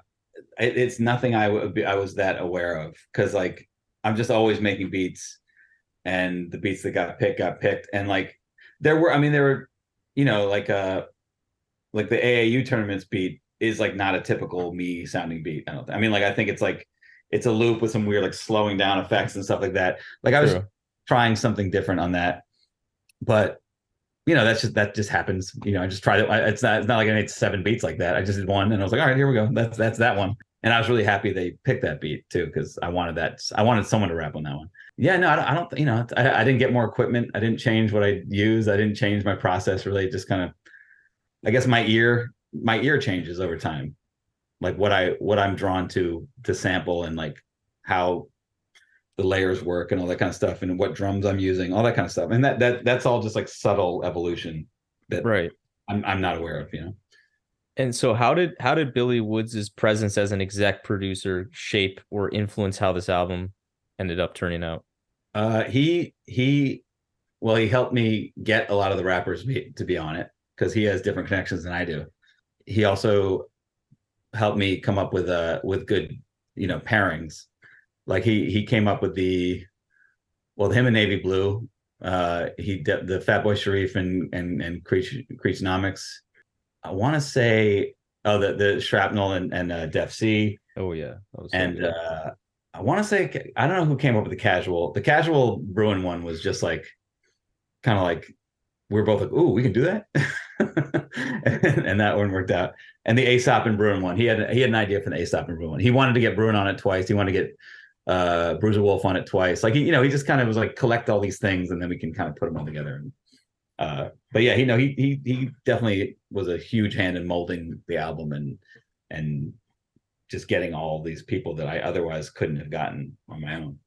it, it's nothing I would be I was that aware of because like I'm just always making beats, and the beats that got picked got picked, and like there were, I mean, there were, you know, like uh, like the AAU tournaments beat is like not a typical me sounding beat. I don't. I mean, like I think it's like it's a loop with some weird like slowing down effects and stuff like that. Like I was True. trying something different on that, but you know that's just that just happens. You know, I just tried it. I- It's not it's not like I made seven beats like that. I just did one, and I was like, all right, here we go. That's that's that one. And I was really happy they picked that beat too because I wanted that. I wanted someone to rap on that one. Yeah, no, I don't. I don't you know, I, I didn't get more equipment. I didn't change what I use. I didn't change my process. Really, just kind of. I guess my ear my ear changes over time, like what I what I'm drawn to to sample and like how the layers work and all that kind of stuff and what drums I'm using, all that kind of stuff. And that that that's all just like subtle evolution that right. I'm I'm not aware of, you know. And so how did how did Billy Woods's presence as an exec producer shape or influence how this album ended up turning out? Uh he he well he helped me get a lot of the rappers be, to be on it because he has different connections than I do. He also helped me come up with uh with good, you know, pairings. Like he he came up with the well him and Navy Blue. Uh he did the Fatboy Sharif and and and Creech. I want to say oh the the Shrapnel and and uh, Defcee Oh yeah. That was and good. uh I want to say I don't know who came up with the casual. The casual Brewin one was just like kind of like we are both like, "Ooh, we can do that," and, and that one worked out. And the Aesop and Brewin one, he had he had an idea for the Aesop and Brewin. One. He wanted to get Brewin on it twice. He wanted to get uh Bruiser Wolf on it twice. Like you know, he just kind of was like collect all these things, and then we can kind of put them all together. And, uh, but yeah, he know he he he definitely was a huge hand in molding the album and and just getting all these people that I otherwise couldn't have gotten on my own.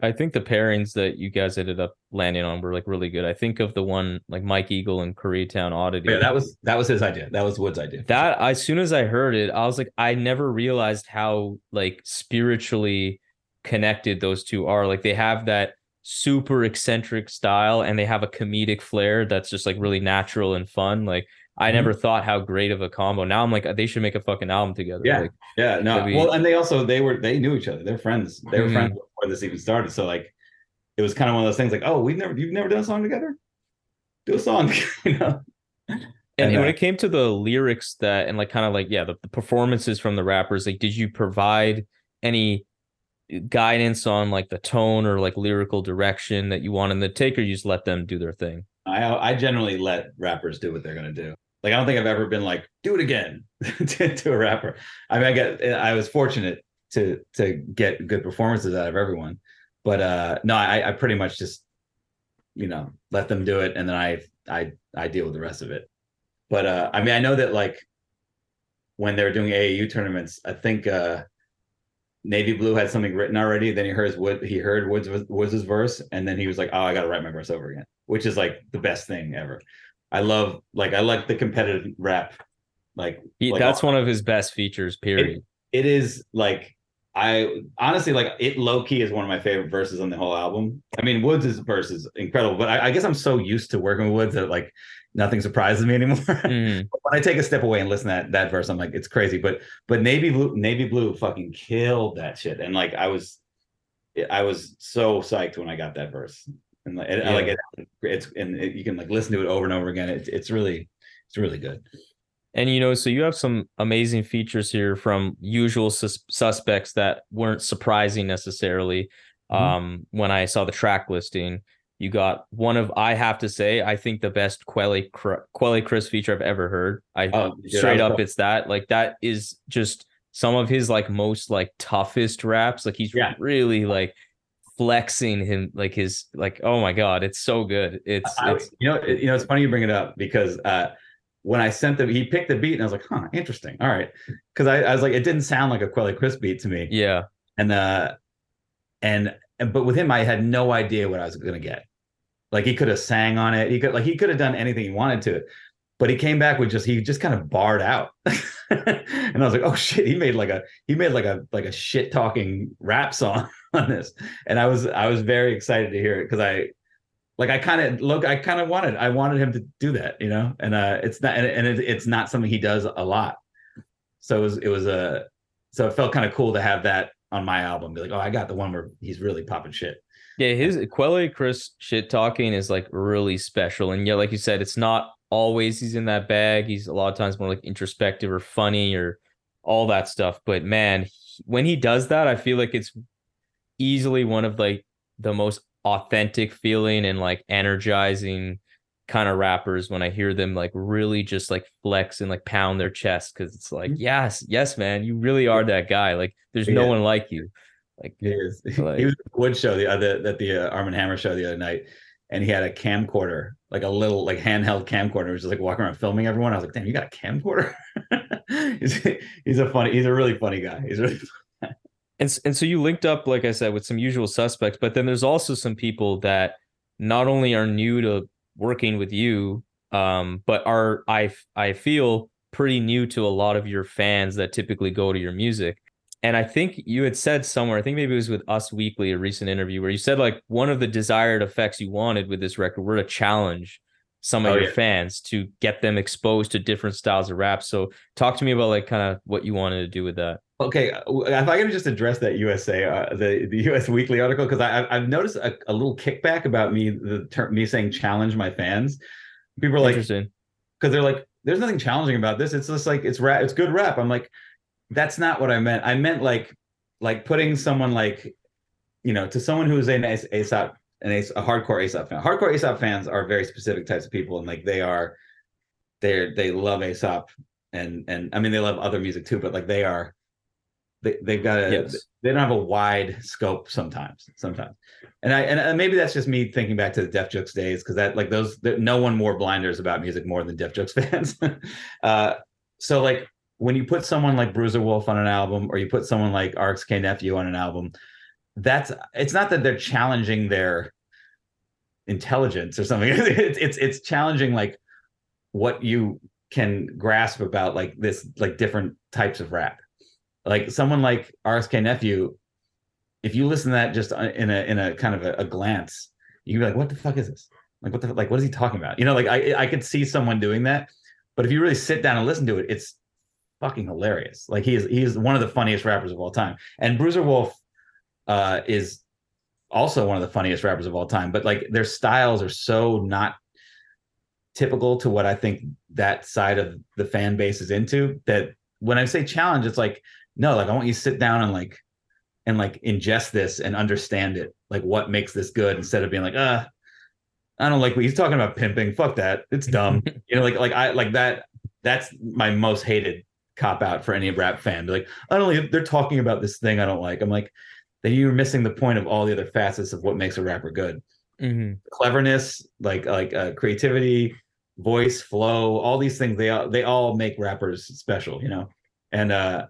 I think the pairings that you guys ended up landing on were like really good. I think of the one like Mike Eagle and Koreatown Oddity. Yeah, that was that was his idea. That was Wood's idea. that as soon as I heard it, I was like, I never realized how like spiritually connected those two are. Like they have that super eccentric style and they have a comedic flair that's just like really natural and fun. Like I Mhm. never thought how great of a combo. Now I'm like, they should make a fucking album together. Yeah. Like, Yeah, no. Be- Well, and they also they were they knew each other. They're friends. They were Mhm. friends before this even started. So like, it was kind of one of those things. Like, oh, we've never you've never done a song together. Do a song, you know. and, And, when uh, it came to the lyrics that and like kind of like yeah the, the performances from the rappers like did you provide any guidance on like the tone or like lyrical direction that you want them to take or you just let them do their thing I I generally let rappers do what they're gonna do. Like I don't think I've ever been like, do it again to, to a rapper. I mean, I get I was fortunate to to get good performances out of everyone, but uh no, I I pretty much just you know let them do it, and then I I I deal with the rest of it. But uh I mean, I know that like when they were doing AAU tournaments, I think uh Navy Blue had something written already. Then he heard Wood, he heard Woods Woods' verse, and then he was like, "Oh, I got to write my verse over again," which is like the best thing ever. I love like I like the competitive rap. Like, he, like, that's one of his best features period it is like I honestly like it. Low key is one of my favorite verses on the whole album. I mean, Woods' is, verse is incredible, but I, I guess I'm so used to working with Woods that like nothing surprises me anymore. Mhm. when I take a step away and listen to that that verse, I'm like, it's crazy. But but navy blue navy blue fucking killed that shit, and like I was, I was so psyched when I got that verse, and like, it, Yeah. like it, it's and it, you can like listen to it over and over again. It's it's really it's really good. And you know, so you have some amazing features here from usual sus- suspects that weren't surprising necessarily. Mhm. Um, when I saw the track listing, you got one of I have to say I think the best Quelle Quelle Chris feature I've ever heard. I Oh, straight up, it's that like that is just some of his like most like toughest raps. Like he's Yeah. really like flexing him like his like oh my god, it's so good. It's I- it's you know, it- you know, it's funny you bring it up because uh, when I sent the, he picked the beat and I was like, huh, interesting. All right, because I, I was like, it didn't sound like a Quelle Chris beat to me, yeah. and uh, and and but with him, I had no idea what I was gonna get. Like he could have sang on it. He could like he could have done anything he wanted to, but he came back with just he just kind of barred out, and I was like, oh shit, he made like a he made like a like a shit talking rap song on this, and I was I was very excited to hear it because I like I kind of look I kind of wanted I wanted him to do that, you know, and uh it's not and, and it, it's not something he does a lot, so it was it was a so it felt kind of cool to have that on my album, be like, oh, I got the one where he's really popping shit. Yeah, his Quelle Chris shit talking is like really special. And yeah, like you said, it's not always he's in that bag. He's a lot of times more like introspective or funny or all that stuff. But man, he- when he does that, I feel like it's easily one of like the most authentic feeling and like energizing kind of rappers when I hear them like really just like flex and like pound their chest because it's like, yes, yes, man, you really are that guy. Like there's no one like you. Like is. Like- he was at the Wood show the other at the uh, Armand Hammer show the other night, and he had a camcorder, like a little like handheld camcorder. He was just like walking around filming everyone. I was like, damn, you got a camcorder? he's, he's a funny, he's a really funny guy. He's really And and so you linked up, like I said, with some usual suspects, but then there's also some people that not only are new to working with you, um, but are I I feel pretty new to a lot of your fans that typically go to your music. And I think you had said somewhere, I think maybe it was with Us Weekly, a recent interview, where you said like one of the desired effects you wanted with this record were to challenge some of Oh, your yeah. fans to get them exposed to different styles of rap. So talk to me about like kind of what you wanted to do with that. Okay, uh, if I can just address that USA, uh, the the US Weekly article, because I I've- I've noticed a, a little kickback about me the term me saying challenge my fans. People are like, Interesting. because they're like, there's nothing challenging about this. It's just like it's rap, it's good rap. I'm like, that's not what I meant. I meant like like putting someone like, you know, to someone who's an Aesop, an Ace, a hardcore Aesop fan. Hardcore Aesop fans are very specific types of people, and like they are, they're they love Aesop, and and I mean they love other music too, but like they are, they they've got a Yes. they don't have a wide scope sometimes sometimes. And i and, maybe that's just me thinking back to the Def Jux days because that like those no one more blinders about music more than Def Jux fans. Uh so like when you put someone like bruiser wolf on an album or you put someone like rxk nephew on an album that's it's not that they're challenging their intelligence or something. It's it's, it's challenging like what you can grasp about like this like different types of rap like someone like RXK nephew, if you listen to that just uh, in a in a kind of a, a glance, you'd be like, "What the fuck is this? Like, what the like? What is he talking about?" You know, like I I could see someone doing that, but if you really sit down and listen to it, it's fucking hilarious. Like he is he is one of the funniest rappers of all time, and Bruiser Wolf uh, is also one of the funniest rappers of all time. But like their styles are so not typical to what I think that side of the fan base is into that when I say challenge, it's like no, like I want you to sit down and like and like ingest this and understand it, like what makes this good, instead of being like, uh, I don't like what he's talking about pimping. Fuck that. It's dumb. you know, like like I like that. That's my most hated cop out for any rap fan. Be like, I don't like they're talking about this thing I don't like. I'm like, then you're missing the point of all the other facets of what makes a rapper good. Mhm. Cleverness, like like uh, creativity, voice, flow, all these things. They all they all make rappers special, you know. And uh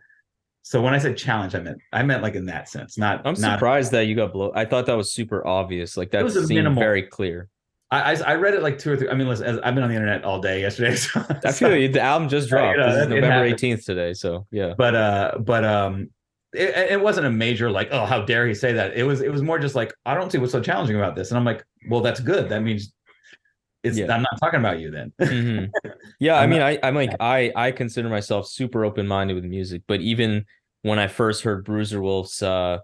so when I said challenge, I meant I meant like in that sense, not I'm not. surprised that you got blow. I thought that was super obvious. Like that seemed minimal- very clear. I, I I read it like two or three. I mean, listen, as- I've been on the internet all day yesterday. So, I feel you. The album just Yeah, you dropped. know, this is November 18th today. So yeah. but uh but um it, it wasn't a major like oh how dare he say that it was it was more just like i don't see what's so challenging about this and i'm like well that's good that means it's Yeah. i'm not talking about you then Mhm. Yeah, I mean, I, I'm like, I, I consider myself super open minded with music, but even when I first heard Bruiser Wolf's uh,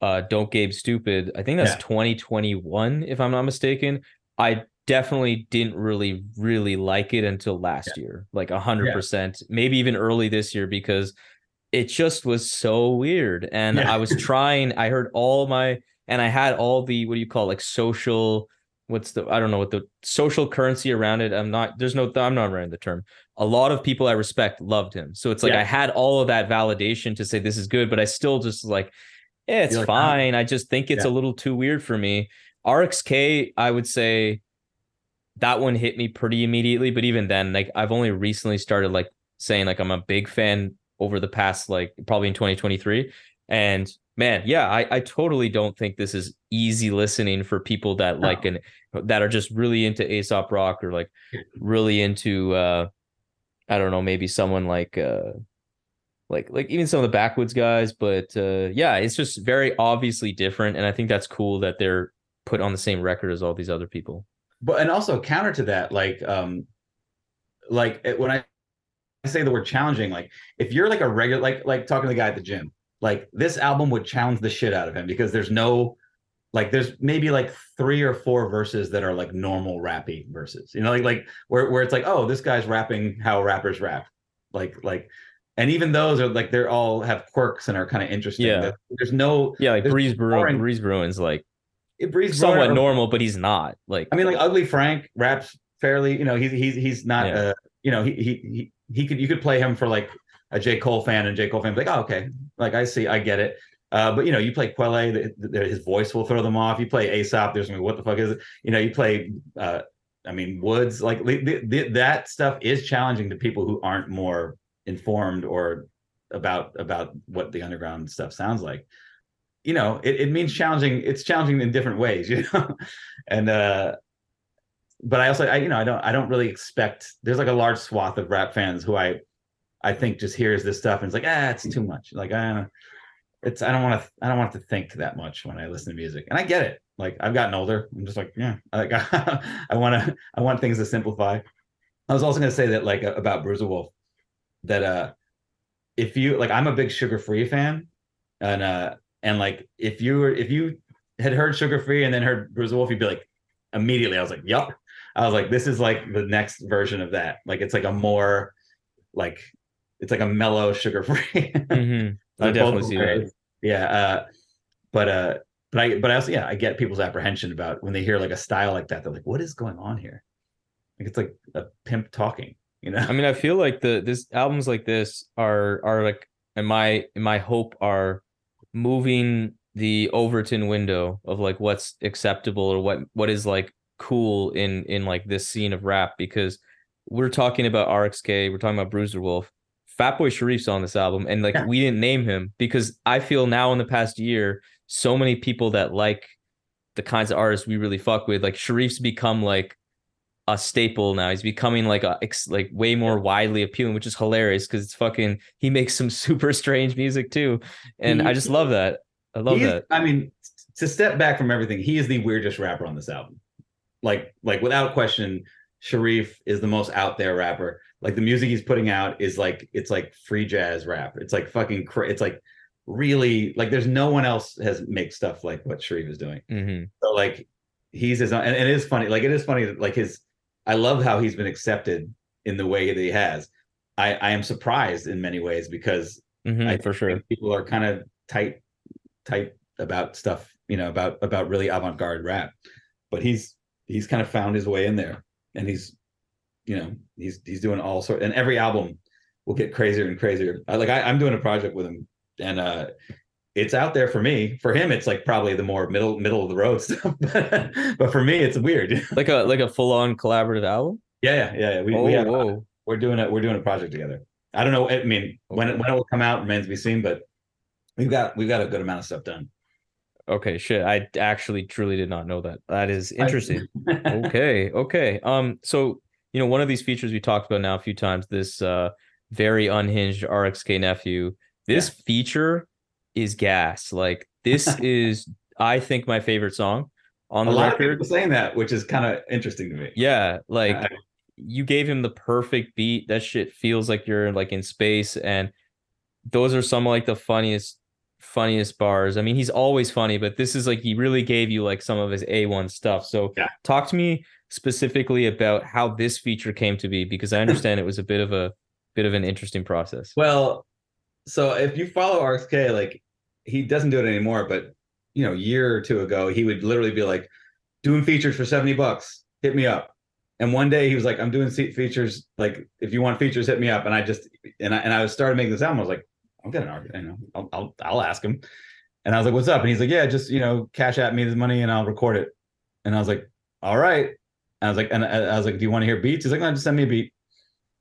uh, "Dope Game Stupid," I think that's Yeah. 2021, if I'm not mistaken. I definitely didn't really really like it until last year, like a hundred percent, maybe even early this year because it just was so weird. And Yeah. I was trying, I heard all my and I had all the what do you call like social what's the I don't know what the social currency around it. I'm not there's no I'm not running the term. A lot of people I respect loved him. So it's like Yeah. I had all of that validation to say this is good, but I still just like, yeah, it's You're like, fine. I just think it's Yeah. a little too weird for me. RXK, I would say that one hit me pretty immediately, but even then, like I've only recently started like saying like I'm a big fan over the past like probably in 2023. And man, yeah, I, I totally don't think this is easy listening for people that No. like an that are just really into Aesop rock or like really into uh I don't know, maybe someone like uh like like even some of the Backwoodz guys, but uh yeah, it's just very obviously different. And I think that's cool that they're put on the same record as all these other people. but and also counter to that like um like when i say the word challenging like if you're like a regular like like talking to the guy at the gym like this album would challenge the shit out of him because there's no like there's maybe like three or four verses that are like normal rappy verses you know like like where, where it's like oh this guy's rapping how rappers rap like like and even those are like they're all have quirks and are kind of interesting Yeah. There's no Yeah, like Breeze Brewin, Breeze Brewin's like it breathes somewhat normal, but he's not. Like I mean, like Ugly Frank raps fairly. You know, he's he's he's not. Yeah. Uh, you know, he he he he could you could play him for like a J Cole fan, and J Cole fan be like, oh okay, like I see, I get it. Uh, but you know, you play Quelle, the, the, his voice will throw them off. You play Aesop, there's gonna be what the fuck is it? You know, you play. Uh, I mean, Woods, like the, that stuff is challenging to people who aren't more informed or about about what the underground stuff sounds like you know it, it means challenging it's challenging in different ways you know and uh but i also i you know i don't i don't really expect there's like a large swath of rap fans who i i think just hears this stuff and it's like ah it's too much. Like i it's i don't want to i don't want to think that much when i listen to music. And i get it. Like i've gotten older. I'm just like yeah like i want to i want things to simplify. I was also going to say that like about bruiser wolf that uh if you like i'm a big Suga Free fan and uh and like if you were if you had heard Suga Free and then heard bruiser wolf you'd be like immediately i was like yup. I was like this is like the next version of that. Like it's like a more like it's like a mellow Suga Free mhm. I definitely see that. yeah uh but uh but i but i also yeah i get people's apprehension about when they hear like a style like that they're like what is going on here like it's like a pimp talking you know I mean, I feel like the this albums like this are are like in my in my hope are moving the Overton window of like what's acceptable or what what is like cool in in like this scene of rap because we're talking about RXK, we're talking about Bruiser Wolf. Fatboy Sharif's on this album, and like Yeah. we didn't name him because I feel now in the past year, so many people that like the kinds of artists we really fuck with, like Sharif's become like a staple now. He's becoming like a like way more widely appealing, which is hilarious because it's fucking he makes some super strange music too, and I just love that. I love that. I mean, to step back from everything, he is the weirdest rapper on this album. Like, like without question, Sharif is the most out there rapper. Like the music he's putting out is like it's like free jazz rap. It's like fucking. Cra- it's like really like there's no one else has make stuff like what Sharif is doing. hmm So like he's his own, and, it is funny. Like it is funny that like his. I love how he's been accepted in the way that he has. I I am surprised in many ways because hmm I for sure. people are kind of tight tight about stuff you know about about really avant-garde rap but he's he's kind of found his way in there and he's you know he's he's doing all sort and every album will get crazier and crazier like I, i'm doing a project with him and uh it's out there for me for him it's like probably the more middle middle of the road stuff but for me it's weird Like a like a full on collaborative album. yeah yeah yeah, yeah. we, oh, we have, whoa. we're doing it we're doing a project together i don't know i mean when it, when it will come out remains to be seen but we've got we've got a good amount of stuff done Okay, shit. I actually truly did not know that. That is interesting. okay, okay. Um, so you know, one of these features we talked about now a few times, this uh very unhinged RXK nephew. This feature is gas. Like this is, I think, my favorite song on a the lot of record. people saying that, which is kind of interesting to me. Yeah, like I- you gave him the perfect beat. That shit feels like you're like in space, and those are some like the funniest, funniest bars. I mean, he's always funny, but this is like he really gave you like some of his A1 stuff. So Yeah. talk to me specifically about how this feature came to be because I understand it was a bit of a bit of an interesting process. Well, so if you follow RXK, like he doesn't do it anymore, but you know, a year or two ago, he would literally be like, doing features for 70 bucks, hit me up. And one day he was like, I'm doing features. Like, if you want features, hit me up. And I just, and I, and I was started making this album. I was like, I'll get an argument. You know, I'll, I'll, I'll ask him. And I was like, what's up? And he's like, yeah, just, you know, cash at me the money and I'll record it. And I was like, all right. And I was like, and I, was like, do you want to hear beats? He's like, no, just send me a beat.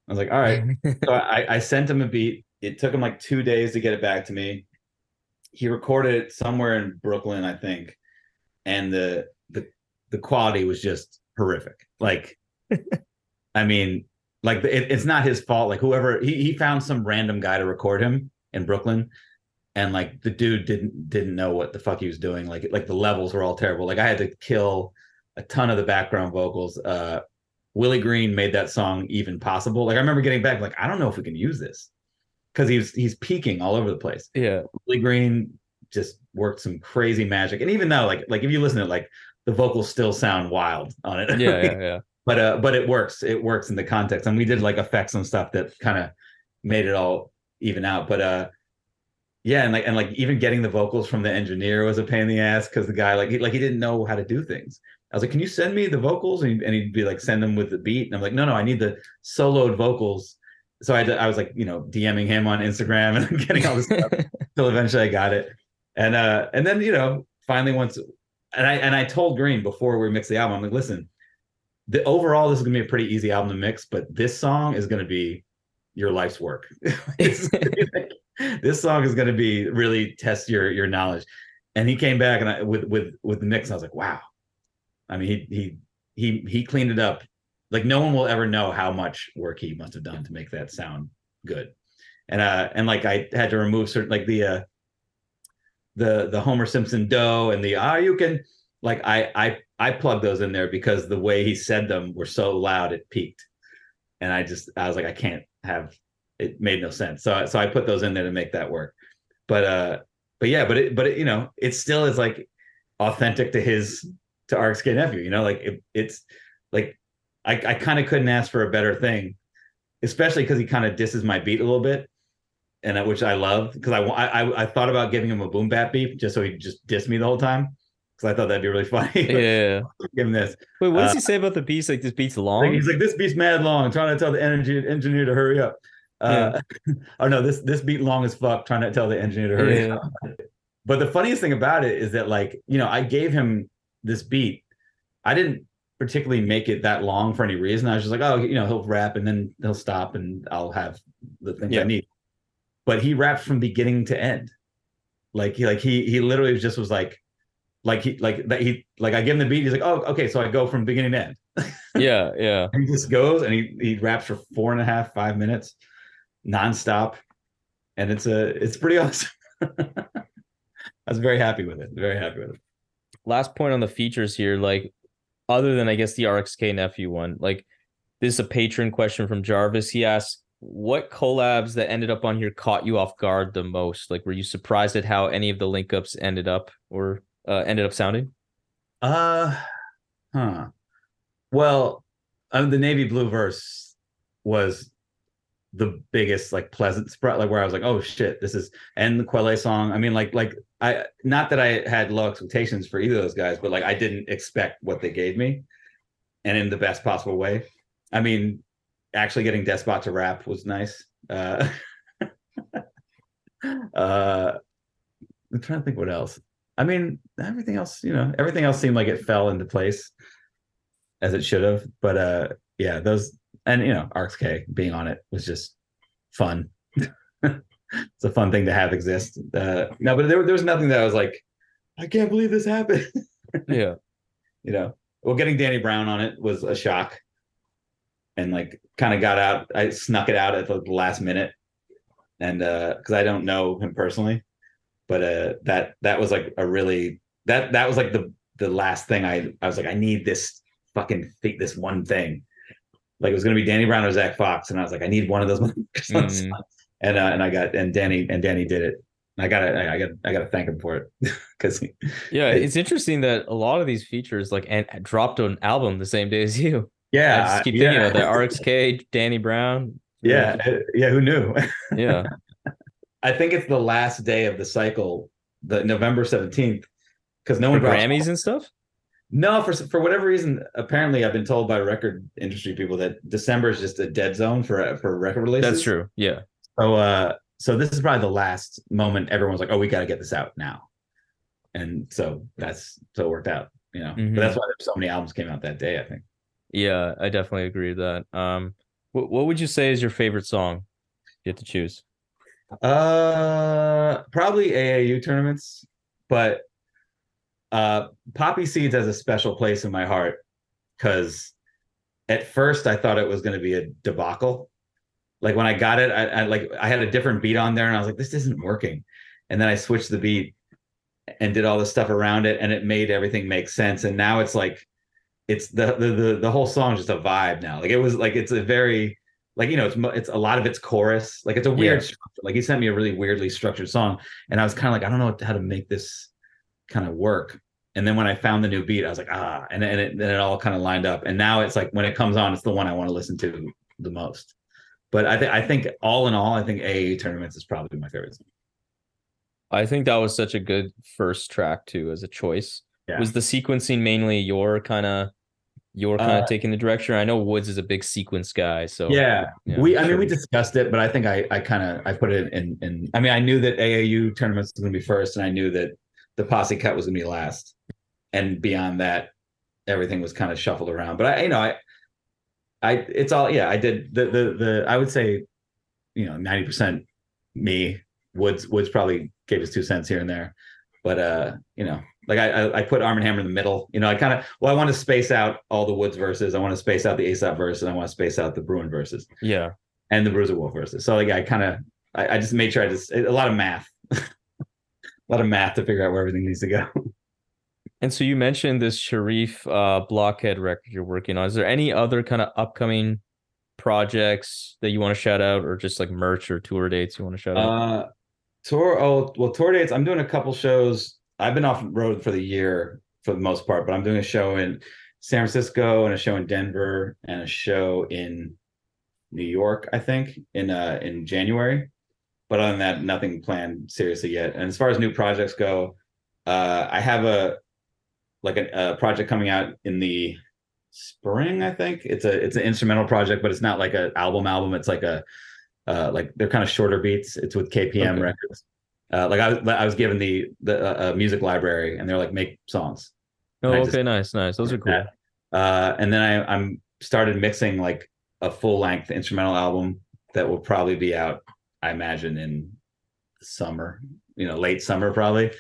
I was like, all right. so I, I sent him a beat. It took him like two days to get it back to me. He recorded it somewhere in Brooklyn, I think. And the the the quality was just horrific. Like, I mean, like it, it's not his fault. Like whoever he he found some random guy to record him in Brooklyn, and like the dude didn't didn't know what the fuck he was doing. Like like the levels were all terrible. Like I had to kill a ton of the background vocals. Uh, Willie Green made that song even possible. Like I remember getting back, like I don't know if we can use this because he's he's peaking all over the place. yeah. Willie Green just worked some crazy magic, and even though like like if you listen to it, like the vocals still sound wild on it. Yeah, yeah, yeah. but uh, but it works. It works in the context, and we did like effects and stuff that kind of made it all even out. But uh, yeah, and like and like even getting the vocals from the engineer was a pain in the ass because the guy like he like he didn't know how to do things. I was like, "Can you send me the vocals?" And, he, and he'd be like, "Send them with the beat." And I'm like, "No, no, I need the soloed vocals." So I, to- I was like, you know, DMing him on Instagram and getting all this stuff until eventually I got it. And uh, and then you know, finally once, and I and I told Green before we mixed the album, I'm like, listen, the overall this is gonna be a pretty easy album to mix, but this song is gonna be your life's work. Like- this song is gonna be really test your your knowledge. And he came back and I with with with the mix, and I was like, wow. I mean, he he he he cleaned it up. Like no one will ever know how much work he must have done to make that sound good. And uh and like I had to remove certain like the uh the the Homer Simpson dough and the ah you can like I I I plugged those in there because the way he said them were so loud it peaked. And I just I was like I can't have it made no sense. So so I put those in there to make that work. But uh but yeah, but it but it, you know, it still is like authentic to his to RXK nephew, you know, like it, it's like I I kind of couldn't ask for a better thing, especially because he kind of disses my beat a little bit and I, which I love because I, I I thought about giving him a boom bap beat just so he just diss me the whole time because I thought that'd be really funny. Yeah. Give him this. Wait, what does Uh, he say about the beats? Like this beat's Like, long? he's like, this beat's mad long. Trying to tell the energy engineer to hurry up. Uh, oh no, this this beat long as fuck. Trying to tell the engineer to hurry Yeah. up. But the funniest thing about it is that like you know I gave him this beat. I didn't particularly make it that long for any reason. I was just like, oh, you know, he'll rap and then he'll stop and I'll have the things Yeah. I need. But he rapped from beginning to end. Like he like he he literally just was like like he like that he like I give him the beat. He's like, oh, okay, so I go from beginning to end. yeah, yeah. he just goes and he he raps for four and a half five minutes nonstop and it's a it's pretty awesome i was very happy with it very happy with it last point on the features here, like other than I guess the RXK nephew one, like this is a patron question from Jarvis. He asks, what collabs that ended up on here caught you off guard the most? Like, were you surprised at how any of the link ups ended up or uh, ended up sounding? uh huh well um, the navy blue verse was the biggest like pleasant spread like where i was like oh shit this is and the quelle song i mean like like i not that i had low expectations for either of those guys but like i didn't expect what they gave me and in the best possible way. I mean actually getting despot to rap was nice. Uh uh i'm trying to think what else. I mean everything else you know everything else seemed like it fell into place as it should have but uh yeah those and you know RXK being on it was just fun. it's a fun thing to have exist. Uh, no, but there, there was nothing that I was like, I can't believe this happened. Yeah. you know, well, getting Danny Brown on it was a shock, and like kind of got out. I snuck it out at the last minute, and uh, because I don't know him personally, but uh, that that was like a really that that was like the the last thing I I was like I need this fucking thi- this one thing. Like it was gonna be Danny Brown or Zach Fox, and I was like I need one of those Mm. And uh, and I got and Danny and Danny did it. I gotta, I, I gotta, I gotta thank him for it because Yeah, It- it's interesting that a lot of these features like and dropped an album the same day as you. yeah, I just keep yeah, thinking about that. RXK, Danny Brown. yeah, yeah. Who knew? Yeah. I think it's the last day of the cycle, the November seventeenth, because no For one Grammys and stuff. No, for for whatever reason, apparently I've been told by record industry people that December is just a dead zone for for record releases. That's true. Yeah. So uh so this is probably the last moment everyone's like, oh, we got to get this out now, and so that's so it worked out, you know. Mhm. But that's why there's so many albums came out that day. I think. Yeah, I definitely agree with that. Um what what would you say is your favorite song? You have to choose. Uh, probably AAU tournaments, but uh, Poppy Seeds has a special place in my heart because at first I thought it was going to be a debacle. Like when I got it, I, I like I had a different beat on there, and I was like, "This isn't working." And then I switched the beat and did all the stuff around it, and it made everything make sense. And now it's like, it's the the the, the whole song is just a vibe now. Like it was like it's a very like you know it's it's a lot of it's chorus like it's a weird Yeah. structure. like he sent me a really weirdly structured song and i was kind of like i don't know how to make this kind of work and then when i found the new beat i was like ah and, and it, then it all kind of lined up and now it's like when it comes on it's the one i want to listen to the most but i think i think all in all i think AAU tournaments is probably my favorite song. I think that was such a good first track too as a choice. Yeah. Was the sequencing mainly your kind of your kind of Uh, taking the direction? I know Woods is a big sequence guy, so yeah yeah, we i mean we discussed it but i think i i kind of i put it in in i mean i knew that aau tournaments was going to be first and i knew that the posse cut was going to be last and beyond that everything was kind of shuffled around but i you know i i it's all yeah i did the the the i would say you know 90% me woods woods probably gave his two cents here and there but uh you know like i i, I put Armand Hammer in the middle you know i kind of well i want to space out all the woods verses i want to space out the aesop verse and i want to space out the Brewin verses yeah. and the Bruiser Wolf verses. So like I kind of I, I just made sure I just a lot of math, a lot of math to figure out where everything needs to go. And so you mentioned this Sharif uh blockhead record you're working on. Is there any other kind of upcoming projects that you want to shout out or just like merch or tour dates you want to shout out? Uh, tour oh well tour dates. I'm doing a couple shows. I've been off road for the year for the most part, but I'm doing a show in San Francisco and a show in Denver and a show in New York. I think in uh in January. But other than that, nothing planned seriously yet. And as far as new projects go, uh, I have a like a, a project coming out in the spring. I think it's a it's an instrumental project, but it's not like an album album. It's like a uh, like they're kind of shorter beats. It's with KPM Okay. Records. Uh, like I was I was given the the uh, uh, music library, and they're like make songs. oh, okay, just- nice, nice. Those are cool. Uh, and then I, I'm started mixing like a full length instrumental album that will probably be out, I imagine, in summer, you know, late summer probably.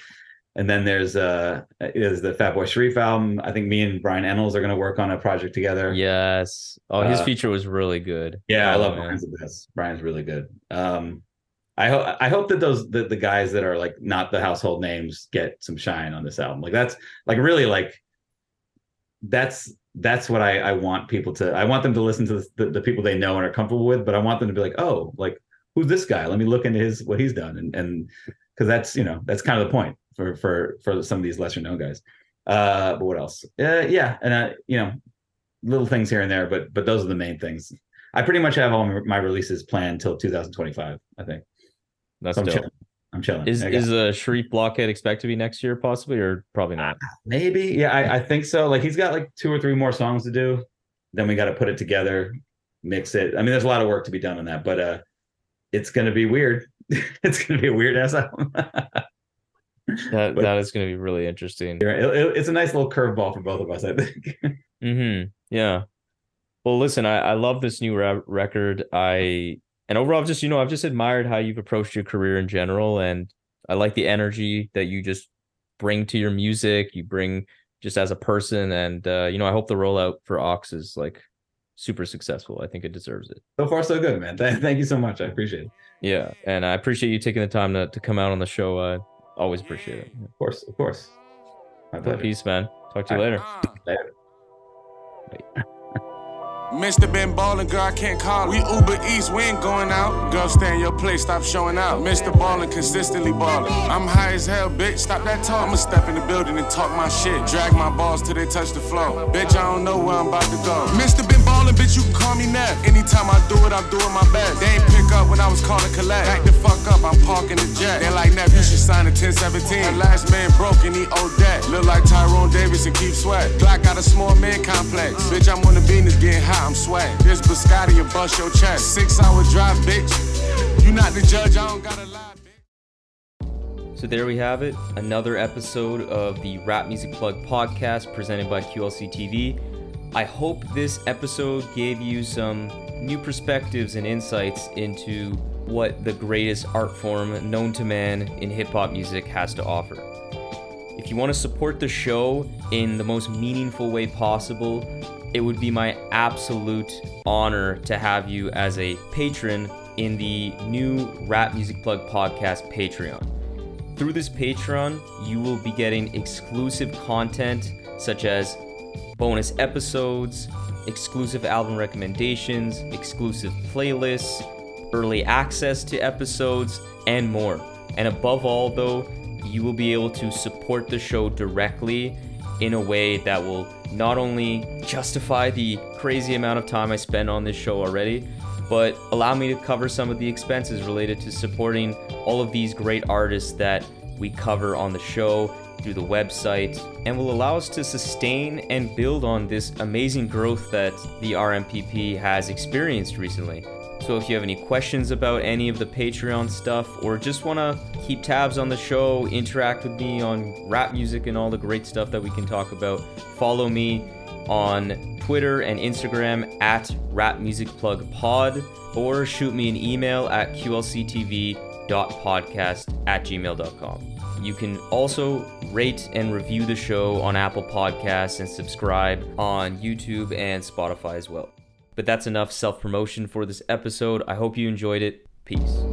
And then there's uh is the Fatboy Sharif album. I think me and Brian Ennals are going to work on a project together. Yes. Oh, his Uh, feature was really good. Yeah, I Oh, love man. Brian's the best. Brian's really good. Um, I hope I hope that those the, the guys that are like not the household names get some shine on this album. Like that's like really like that's that's what I I want people to. I want them to listen to the, the, the people they know and are comfortable with, but I want them to be like, oh, like who's this guy? Let me look into his what he's done, and and because that's you know that's kind of the point for for for some of these lesser known guys. Uh, but what else? Uh, yeah, and uh, you know, little things here and there, but but those are the main things. I pretty much have all my- my releases planned till 2025. I think. That's So I'm dope. chilling. I'm chilling. Is I is a Sharif blockhead expect to be next year possibly or probably not? maybe? Yeah, I, I think so. Like he's got like two or three more songs to do. Then we got to put it together, mix it. I mean, there's a lot of work to be done on that, but uh, it's gonna be weird. it's gonna be a weird ass album. That But- that is going to be really interesting. It- it- it's a nice little curveball for both of us, I think. Mm-hmm. Yeah. Well, listen, I, I love this new ra- record. I and overall, I've just you know I've just admired how you've approached your career in general, and I like the energy that you just bring to your music. You bring just as a person, and uh, you know I hope the rollout for Aux is like super successful. I think it deserves it. so far, so good, man. Th- thank you so much. I appreciate it. Yeah, and I appreciate you taking the time to to come out on the show. Uh, always appreciate it. Of course, of course. My pleasure. Peace, man. Talk to you All later. Ah. Later. Bye. Mr. been ballin', girl, I can't call. We Uber Eats, we ain't going out. Girl, stay in your place, stop showing out. Mr. Ballin', consistently ballin'. I'm high as hell, bitch, stop that talk. I'ma step in the building and talk my shit. Drag my balls till they touch the floor. Bitch, I don't know where I'm about to go. Mr. been ballin', bitch, you can call me Nev. Anytime I do it, I'm doing my best. They ain't pick up when I was calling collect. Back the fuck up, I'm parking the jet. They like Nev, you should sign a 1017. The last man broke and he owed debt. Look like Tyrone Davis and keep sweat. Glock got a small man complex. Bitch, I'm on the Venus getting hot, I'm swag. This Biscotti, you bust your chest. Six hour drive, bitch. You not the judge, I don't gotta lie. So there we have it, another episode of the Rap Music Plug podcast presented by QLC TV. I hope this episode gave you some new perspectives and insights into what the greatest art form known to man in hip hop music has to offer. If you want to support the show in the most meaningful way possible, it would be my absolute honor to have you as a patron in the new Rap Music Plug podcast Patreon. Through this Patreon, you will be getting exclusive content such as bonus episodes, exclusive album recommendations, exclusive playlists, early access to episodes, and more. And above all, though, you will be able to support the show directly in a way that will not only justify the crazy amount of time I spend on this show already, but allow me to cover some of the expenses related to supporting all of these great artists that we cover on the show through the website and will allow us to sustain and build on this amazing growth that the RMPP has experienced recently. So if you have any questions about any of the Patreon stuff or just want to keep tabs on the show, interact with me on rap music and all the great stuff that we can talk about, follow me on Twitter and Instagram at rapmusicplugpod or shoot me an email at qlctv.podcast at gmail.com. You can also rate and review the show on Apple Podcasts and subscribe on YouTube and Spotify as well. But that's enough self promotion for this episode. I hope you enjoyed it. Peace.